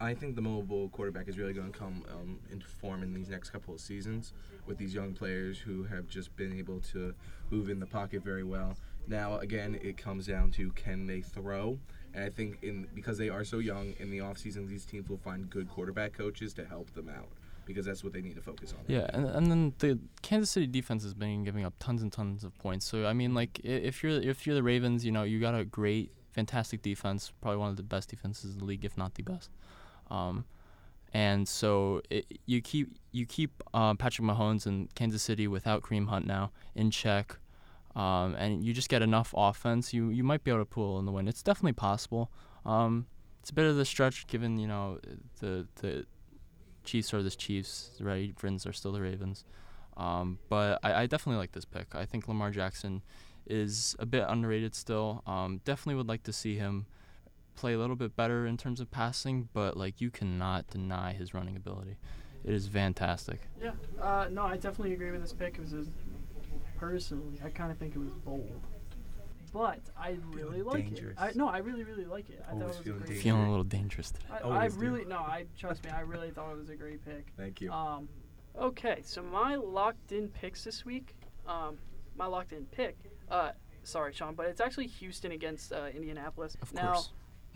Speaker 4: I think the mobile quarterback is really going to come um, into form in these next couple of seasons with these young players who have just been able to move in the pocket very well. Now, again, it comes down to can they throw? And I think in because they are so young in the offseason, these teams will find good quarterback coaches to help them out because that's what they need to focus on.
Speaker 5: Yeah, and, and then the Kansas City defense has been giving up tons and tons of points. So I mean, like if you're if you're the Ravens, you know you got a great, fantastic defense, probably one of the best defenses in the league, if not the best. Um, and so it, you keep you keep uh, Patrick Mahomes and Kansas City without Kareem Hunt now in check, um, and you just get enough offense. You you might be able to pull in the win. It's definitely possible. Um, it's a bit of the stretch given you know the the Chiefs are the Chiefs, the Ravens are still the Ravens. Um, but I, I definitely like this pick. I think Lamar Jackson is a bit underrated still. Um, definitely would like to see him play a little bit better in terms of passing, but like you cannot deny his running ability. It is fantastic.
Speaker 3: Yeah. Uh, no, I definitely agree with this pick. It was a, personally, I kind of think it was bold, but I really like
Speaker 4: dangerous.
Speaker 3: it. I, no, I really, really like it. I
Speaker 4: Always
Speaker 3: thought it was a great.
Speaker 4: dangerous.
Speaker 5: Feeling a little dangerous today.
Speaker 3: I, I
Speaker 4: Always do.
Speaker 3: really no. I trust me. I really thought it was a great pick.
Speaker 4: Thank you.
Speaker 3: Um, okay, so my locked in picks this week, um, my locked in pick, uh, sorry, Sean, but it's actually Houston against uh, Indianapolis.
Speaker 5: Of
Speaker 3: now,
Speaker 5: course.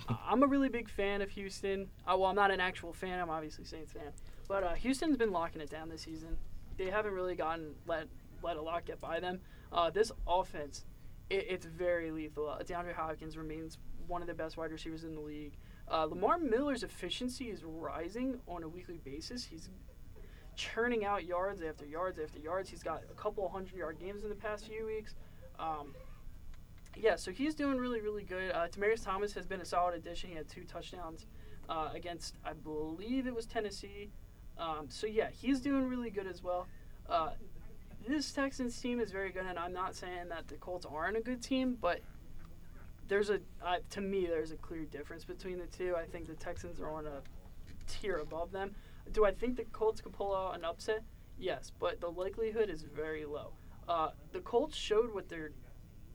Speaker 3: I'm a really big fan of Houston. Uh, well, I'm not an actual fan. I'm obviously Saints fan, but uh, Houston's been locking it down this season. They haven't really gotten let let a lot get by them. Uh, this offense, it, it's very lethal. Uh, DeAndre Hopkins remains one of the best wide receivers in the league. Uh, Lamar Miller's efficiency is rising on a weekly basis. He's churning out yards after yards after yards. He's got a couple hundred yard games in the past few weeks. Um, yeah, so he's doing really, really good. Uh, Demaryius Thomas has been a solid addition. He had two touchdowns uh, against, I believe it was Tennessee. Um, so yeah, he's doing really good as well. Uh, this Texans team is very good, and I'm not saying that the Colts aren't a good team, but there's a uh, to me there's a clear difference between the two. I think the Texans are on a tier above them. Do I think the Colts could pull out an upset? Yes, but the likelihood is very low. Uh, the Colts showed what they're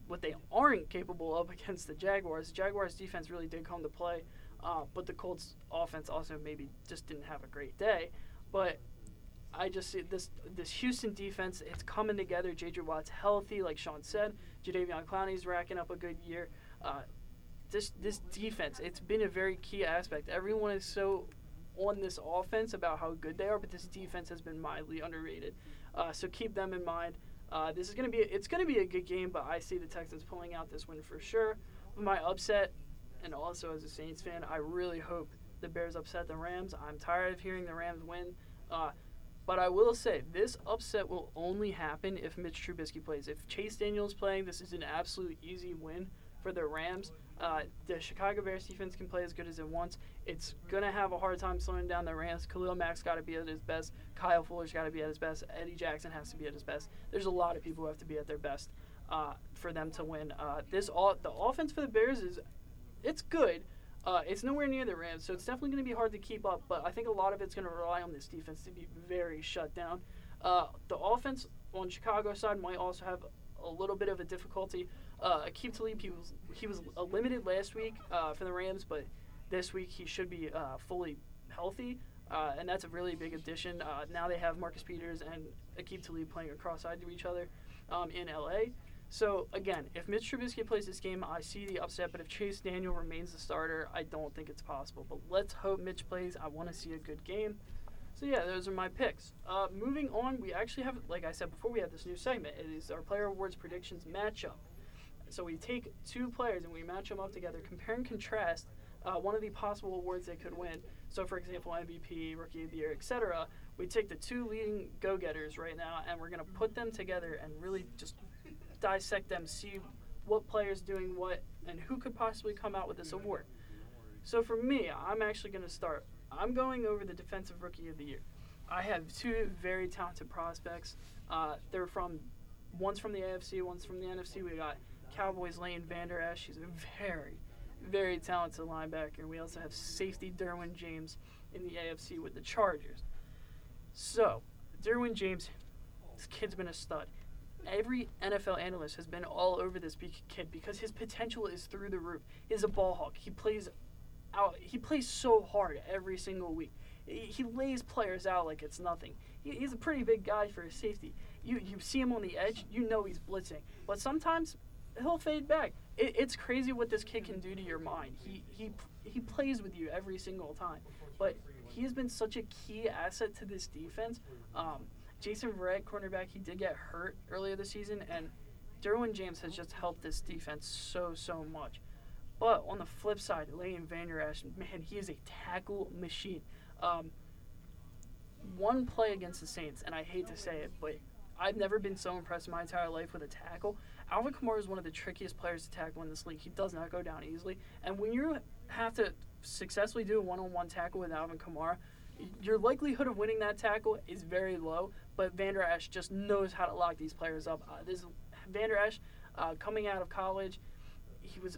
Speaker 3: what they aren't capable of against the Jaguars. The Jaguars defense really did come to play, uh, but the Colts offense also maybe just didn't have a great day. But I just see this this Houston defense. It's coming together. J.J. Watt's healthy, like Sean said. Jadeveon Clowney's racking up a good year. Uh, this this defense, it's been a very key aspect. Everyone is so on this offense about how good they are, but this defense has been mildly underrated. Uh, so keep them in mind. Uh, this is gonna be it's gonna be a good game, but I see the Texans pulling out this win for sure. My upset, and also as a Saints fan, I really hope the Bears upset the Rams. I'm tired of hearing the Rams win. Uh, but I will say this upset will only happen if Mitch Trubisky plays. If Chase Daniel's playing, this is an absolute easy win for the Rams. Uh, the Chicago Bears defense can play as good as it wants. It's gonna have a hard time slowing down the Rams. Khalil Mack's got to be at his best. Kyle Fuller's got to be at his best. Eddie Jackson has to be at his best. There's a lot of people who have to be at their best uh, for them to win. Uh, this all the offense for the Bears is it's good. Uh, it's nowhere near the Rams, so it's definitely going to be hard to keep up. But I think a lot of it's going to rely on this defense to be very shut down. Uh, the offense on Chicago side might also have a little bit of a difficulty. Uh, Aqib Talib, he was he was limited last week uh, for the Rams, but this week he should be uh, fully healthy, uh, and that's a really big addition. Uh, now they have Marcus Peters and Aqib Talib playing across-eyed to each other um, in LA. So again, if Mitch Trubisky plays this game, I see the upset. But if Chase Daniel remains the starter, I don't think it's possible. But let's hope Mitch plays. I want to see a good game. So yeah, those are my picks. Uh, moving on, we actually have, like I said before, we have this new segment. It is our player awards predictions matchup. So we take two players and we match them up together, compare and contrast uh, one of the possible awards they could win. So, for example, MVP, Rookie of the Year, etc. We take the two leading go-getters right now, and we're gonna put them together and really just dissect them, see what players doing what, and who could possibly come out with this award. So for me, I'm actually gonna start. I'm going over the Defensive Rookie of the Year. I have two very talented prospects. Uh, they're from, one's from the AFC, one's from the NFC. We got Cowboys Lane Vander Esch. He's a very, very talented linebacker. We also have safety Derwin James in the AFC with the Chargers. So, Derwin James, this kid's been a stud. Every NFL analyst has been all over this kid because his potential is through the roof. He's a ball hawk. He plays out. He plays so hard every single week. He, he lays players out like it's nothing. He's a pretty big guy for a safety. You you see him on the edge, you know he's blitzing. But sometimes he'll fade back. It, it's crazy what this kid can do to your mind. He he he plays with you every single time. But he's been such a key asset to this defense. Um, Jason Verrett, cornerback, he did get hurt earlier this season, and Derwin James has just helped this defense so so much. But on the flip side, Leighton Vander Esch, man, he is a tackle machine. Um, one play against the Saints, and I hate to say it, but I've never been so impressed in my entire life with a tackle. Alvin Kamara is one of the trickiest players to tackle in this league. He does not go down easily. And when you have to successfully do a one on one tackle with Alvin Kamara, your likelihood of winning that tackle is very low. But Vander Esch just knows how to lock these players up. Uh, this Vander Esch, uh, coming out of college, he was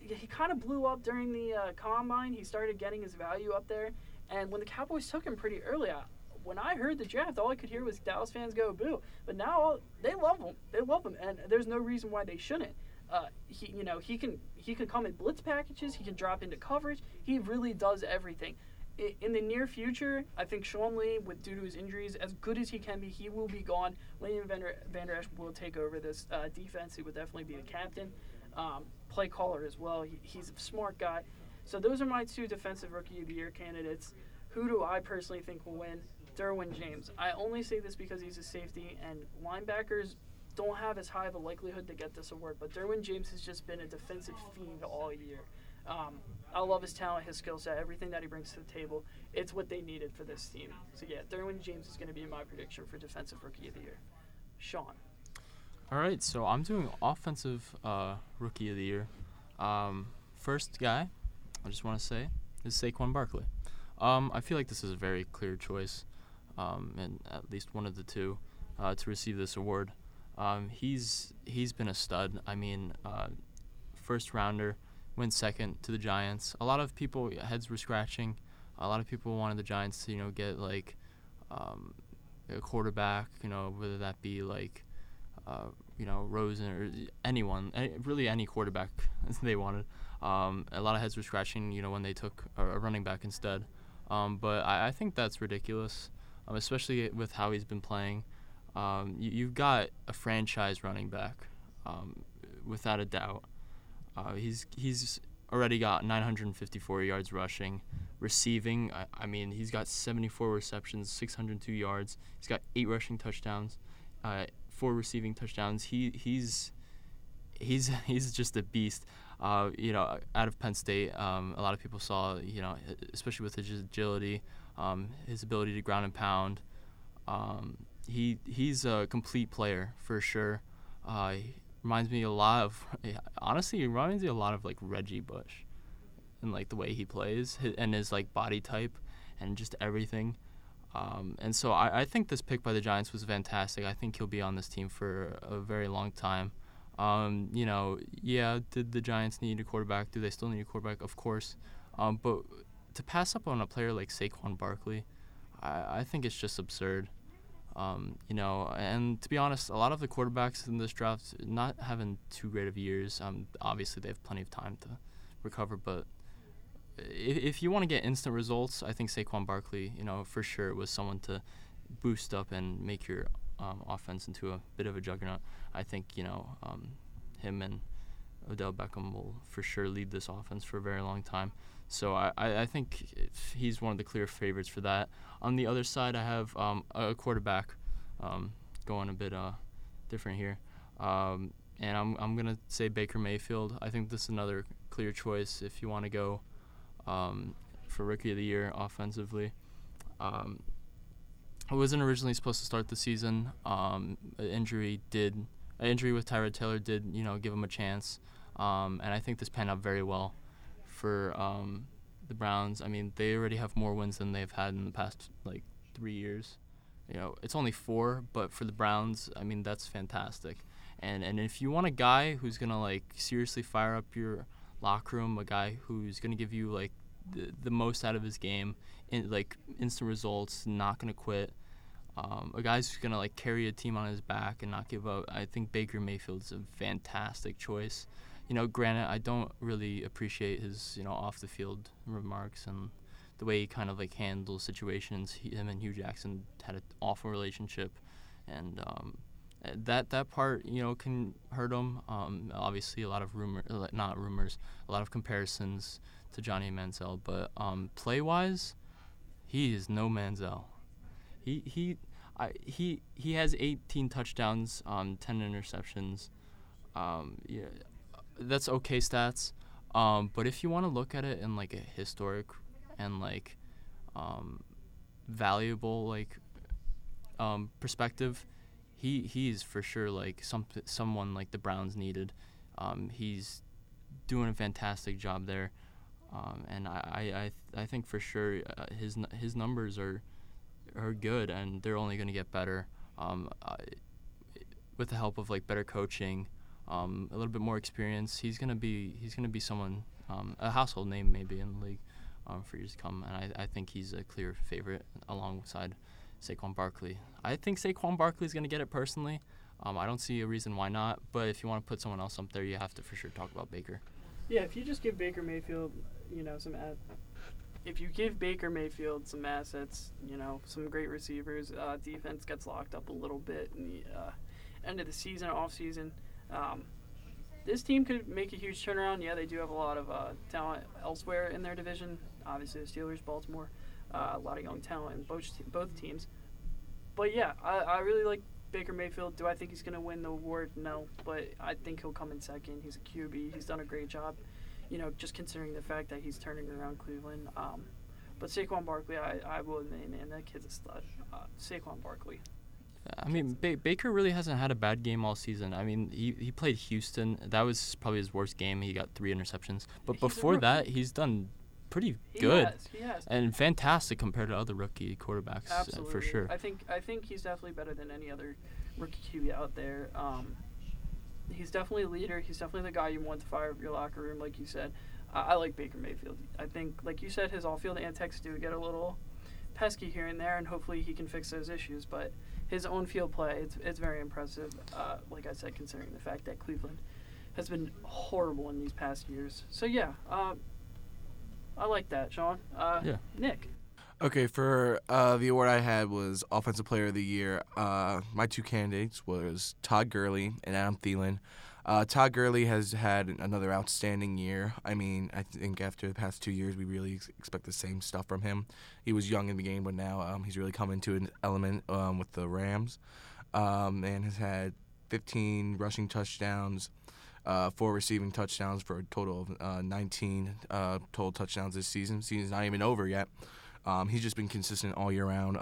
Speaker 3: he kind of blew up during the uh, combine. He started getting his value up there, and when the Cowboys took him pretty early, I, when I heard the draft, all I could hear was Dallas fans go boo. But now they love him. They love him, and there's no reason why they shouldn't. Uh, he, you know, he can he can come in blitz packages. He can drop into coverage. He really does everything. In the near future, I think Sean Lee, with due to his injuries, as good as he can be, he will be gone. Leighton Vander, Vander Esch will take over this uh, defense. He would definitely be the captain, um, play caller as well. He, he's a smart guy. So those are my two defensive rookie of the year candidates. Who do I personally think will win? Derwin James. I only say this because he's a safety, and linebackers don't have as high of a likelihood to get this award. But Derwin James has just been a defensive fiend all year. Um, I love his talent, his skill set, everything that he brings to the table. It's what they needed for this team. So yeah, Derwin James is going to be my prediction for defensive rookie of the year. Sean.
Speaker 5: All right, so I'm doing offensive uh, rookie of the year. Um, first guy, I just want to say, is Saquon Barkley. Um, I feel like this is a very clear choice, um, and at least one of the two uh, to receive this award. Um, he's he's been a stud. I mean, uh, first rounder, went second to the Giants. A lot of people heads were scratching. A lot of people wanted the Giants to you know get like um, a quarterback. You know whether that be like uh, you know Rosen or anyone, any, really any quarterback they wanted. Um, a lot of heads were scratching. You know when they took a, running back instead. Um, but I, I think that's ridiculous, um, especially with how he's been playing. Um, you, you've got a franchise running back, um, without a doubt. Uh, he's he's already got 954 yards rushing, receiving. I, I mean, he's got 74 receptions, 602 yards. He's got eight rushing touchdowns, uh, four receiving touchdowns. He he's he's he's just a beast. Uh, you know, out of Penn State, um, a lot of people saw, you know, especially with his agility, um, his ability to ground and pound. Um, he he's a complete player for sure. Uh, he reminds me a lot of, honestly, he reminds me a lot of like Reggie Bush, and like the way he plays and his like body type, and just everything. Um, and so I, I think this pick by the Giants was fantastic. I think he'll be on this team for a very long time. Um, you know, yeah, did the Giants need a quarterback? Do they still need a quarterback? Of course. Um, but to pass up on a player like Saquon Barkley, I, I think it's just absurd. Um, you know, and to be honest, a lot of the quarterbacks in this draft not having too great of years. Um, obviously they have plenty of time to recover, but if, if you want to get instant results, I think Saquon Barkley, you know, for sure was someone to boost up and make your um, offense into a bit of a juggernaut. I think you know um, him and Odell Beckham will for sure lead this offense for a very long time. So I, I think he's one of the clear favorites for that. On the other side, I have um, a quarterback um, going a bit uh, different here. Um, and I'm, I'm going to say Baker Mayfield. I think this is another clear choice if you want to go um, for Rookie of the Year offensively. Um, I wasn't originally supposed to start the season. Um, an injury did, injury with Tyrod Taylor did, you know, give him a chance. And I think this panned out very well for um, the Browns. I mean, they already have more wins than they've had in the past like three years. You know, it's only four, but for the Browns, I mean, that's fantastic. And and if you want a guy who's gonna like seriously fire up your locker room, a guy who's gonna give you like the, the most out of his game, in like instant results, not gonna quit. Um, a guy who's gonna like carry a team on his back and not give up. I think Baker Mayfield's a fantastic choice. You know, granted, I don't really appreciate his you know off the field remarks and the way he kind of like handles situations. He, him and Hue Jackson had an awful relationship, and um, that that part you know can hurt him. Um, obviously, a lot of rumor, uh, not rumors, a lot of comparisons to Johnny Manziel, but um, play wise, he is no Manziel. He he. I, he he has 18 touchdowns, um, 10 interceptions. Um, yeah, that's okay stats. Um, but if you want to look at it in like a historic and like um, valuable like um, perspective, he he's for sure like some someone like the Browns needed. Um, he's doing a fantastic job there, um, and I I, I, th- I think for sure uh, his his numbers are are good and they're only going to get better um, with the help of like better coaching, um, a little bit more experience. He's gonna be he's gonna be someone um, a household name maybe in the league um, for years to come, and I, I think he's a clear favorite alongside Saquon Barkley. I think Saquon Barkley is to get it personally. Um, I don't see a reason why not, but if you want to put someone else up there, you have to for sure talk about Baker.
Speaker 3: Yeah, if you just give Baker Mayfield, you know, some ad- if you give Baker Mayfield some assets, you know, some great receivers, uh, defense gets locked up a little bit in the uh, end of the season, off season. Um, this team could make a huge turnaround. Yeah, they do have a lot of uh, talent elsewhere in their division. Obviously, the Steelers, Baltimore, uh, a lot of young talent in both both teams. But yeah, I, I really like Baker Mayfield. Do I think he's going to win the award? No, but I think he'll come in second. He's a QB. He's done a great job. You know, just considering the fact that he's turning around Cleveland. Um, but Saquon Barkley, I, I will admit, man, that kid's a stud. Uh, Saquon Barkley.
Speaker 5: I mean, ba- Baker really hasn't had a bad game all season. I mean, he, he played Houston. That was probably his worst game. He got three interceptions. But
Speaker 3: He's
Speaker 5: before that, he's done pretty
Speaker 3: He
Speaker 5: good
Speaker 3: has, he has.
Speaker 5: and fantastic compared to other rookie quarterbacks uh,
Speaker 3: Absolutely.
Speaker 5: for sure.
Speaker 3: I think I think he's definitely better than any other rookie QB out there. Um, he's definitely a leader. He's definitely the guy you want to fire up your locker room, like you said. I, I like Baker Mayfield. I think, like you said, his off-field antics do get a little pesky here and there, and hopefully he can fix those issues. But his own field play, it's it's very impressive. Uh, like I said, considering the fact that Cleveland has been horrible in these past years. So yeah, uh, I like that, Sean. Uh,
Speaker 5: Yeah.
Speaker 3: Nick.
Speaker 4: Okay, for uh, the award I had was Offensive Player of the Year. Uh, my two candidates was Todd Gurley and Adam Thielen. Uh, Todd Gurley has had another outstanding year. I mean, I think after the past two years, we really ex- expect the same stuff from him. He was young in the game, but now um, he's really come into an element um, with the Rams, um, and has had 15 rushing touchdowns, uh, four receiving touchdowns for a total of uh, 19 uh, total touchdowns this season. Season's not even over yet. Um, he's just been consistent all year round.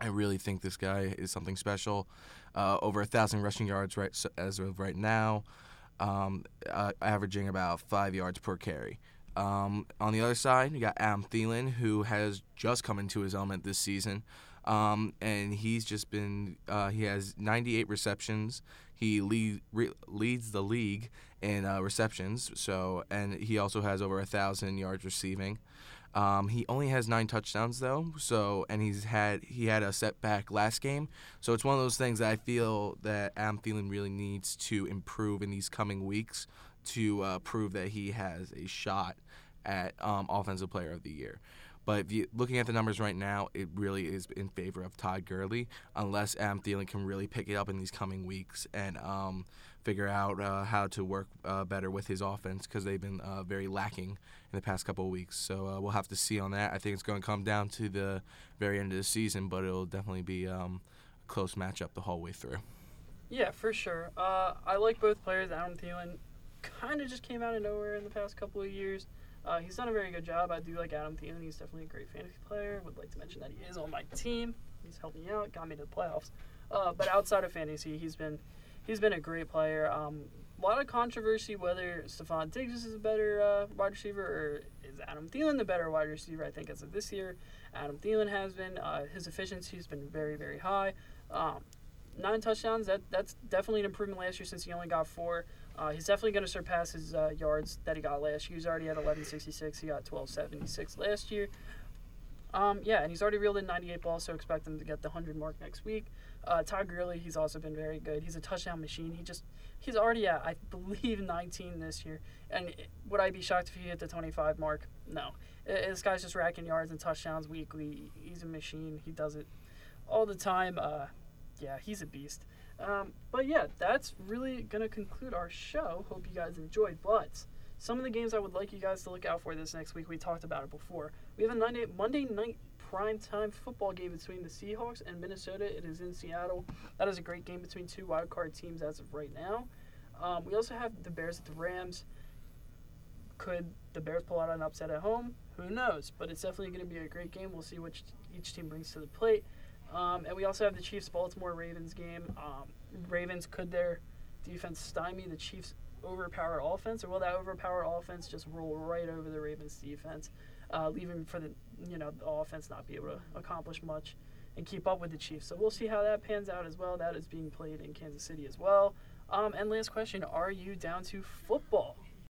Speaker 4: I really think this guy is something special. Uh, over a thousand rushing yards right as of right now, um, uh, averaging about five yards per carry. Um, on the other side, you got Adam Thielen, who has just come into his element this season, um, and he's just been uh, he has 98 receptions. He lead, re- leads the league in uh, receptions. So, and he also has over a thousand yards receiving. Um, he only has nine touchdowns though, so and he's had he had a setback last game, so it's one of those things that I feel that Adam Thielen really needs to improve in these coming weeks to uh, prove that he has a shot at um, Offensive Player of the Year. But you, looking at the numbers right now, it really is in favor of Todd Gurley, unless Adam Thielen can really pick it up in these coming weeks and um, figure out uh, how to work uh, better with his offense because they've been uh, very lacking in the past couple of weeks. So uh, we'll have to see on that. I think it's going to come down to the very end of the season, but it'll definitely be um, a close matchup the whole way through.
Speaker 3: Yeah, for sure. Uh, I like both players. Adam Thielen kind of just came out of nowhere in the past couple of years. Uh, he's done a very good job. I do like Adam Thielen. He's definitely a great fantasy player. Would like to mention that he is on my team. He's helped me out, got me to the playoffs. Uh, but outside of fantasy, he's been he's been a great player. Um, a lot of controversy whether Stefon Diggs is a better uh, wide receiver or is Adam Thielen the better wide receiver. I think as of this year, Adam Thielen has been. Uh, his efficiency has been very very high. Um, nine touchdowns. That that's definitely an improvement last year since he only got four. Uh, he's definitely going to surpass his uh, yards that he got last year. He's already at 1166. He got 1276 last year. Um, yeah, and he's already reeled in 98 balls, so expect him to get the 100 mark next week. Uh, Todd Gurley, he's also been very good. He's a touchdown machine. He just he's already at I believe 19 this year. And would I be shocked if he hit the 25 mark? No. This guy's just racking yards and touchdowns weekly. He's a machine. He does it all the time. Uh, yeah, he's a beast. Um, but yeah, that's really to conclude our show. Hope you guys enjoyed. But some of the games I would like you guys to look out for this next week, we talked about it before. We have a Monday night prime time football game between the Seahawks and Minnesota. It is in Seattle. That is a great game between two wild card teams as of right now. Um, we also have the Bears at the Rams. Could the Bears pull out an upset at home? Who knows? But it's definitely going to be a great game. We'll see which each team brings to the plate. Um, and we also have the Chiefs Baltimore Ravens game. Um, Ravens could their defense stymie the Chiefs overpowered offense, or will that overpowered offense just roll right over the Ravens defense, uh, leaving for the you know the offense not be able to accomplish much and keep up with the Chiefs? So we'll see how that pans out as well. That is being played in Kansas City as well. Um, and last question: Are you down to football?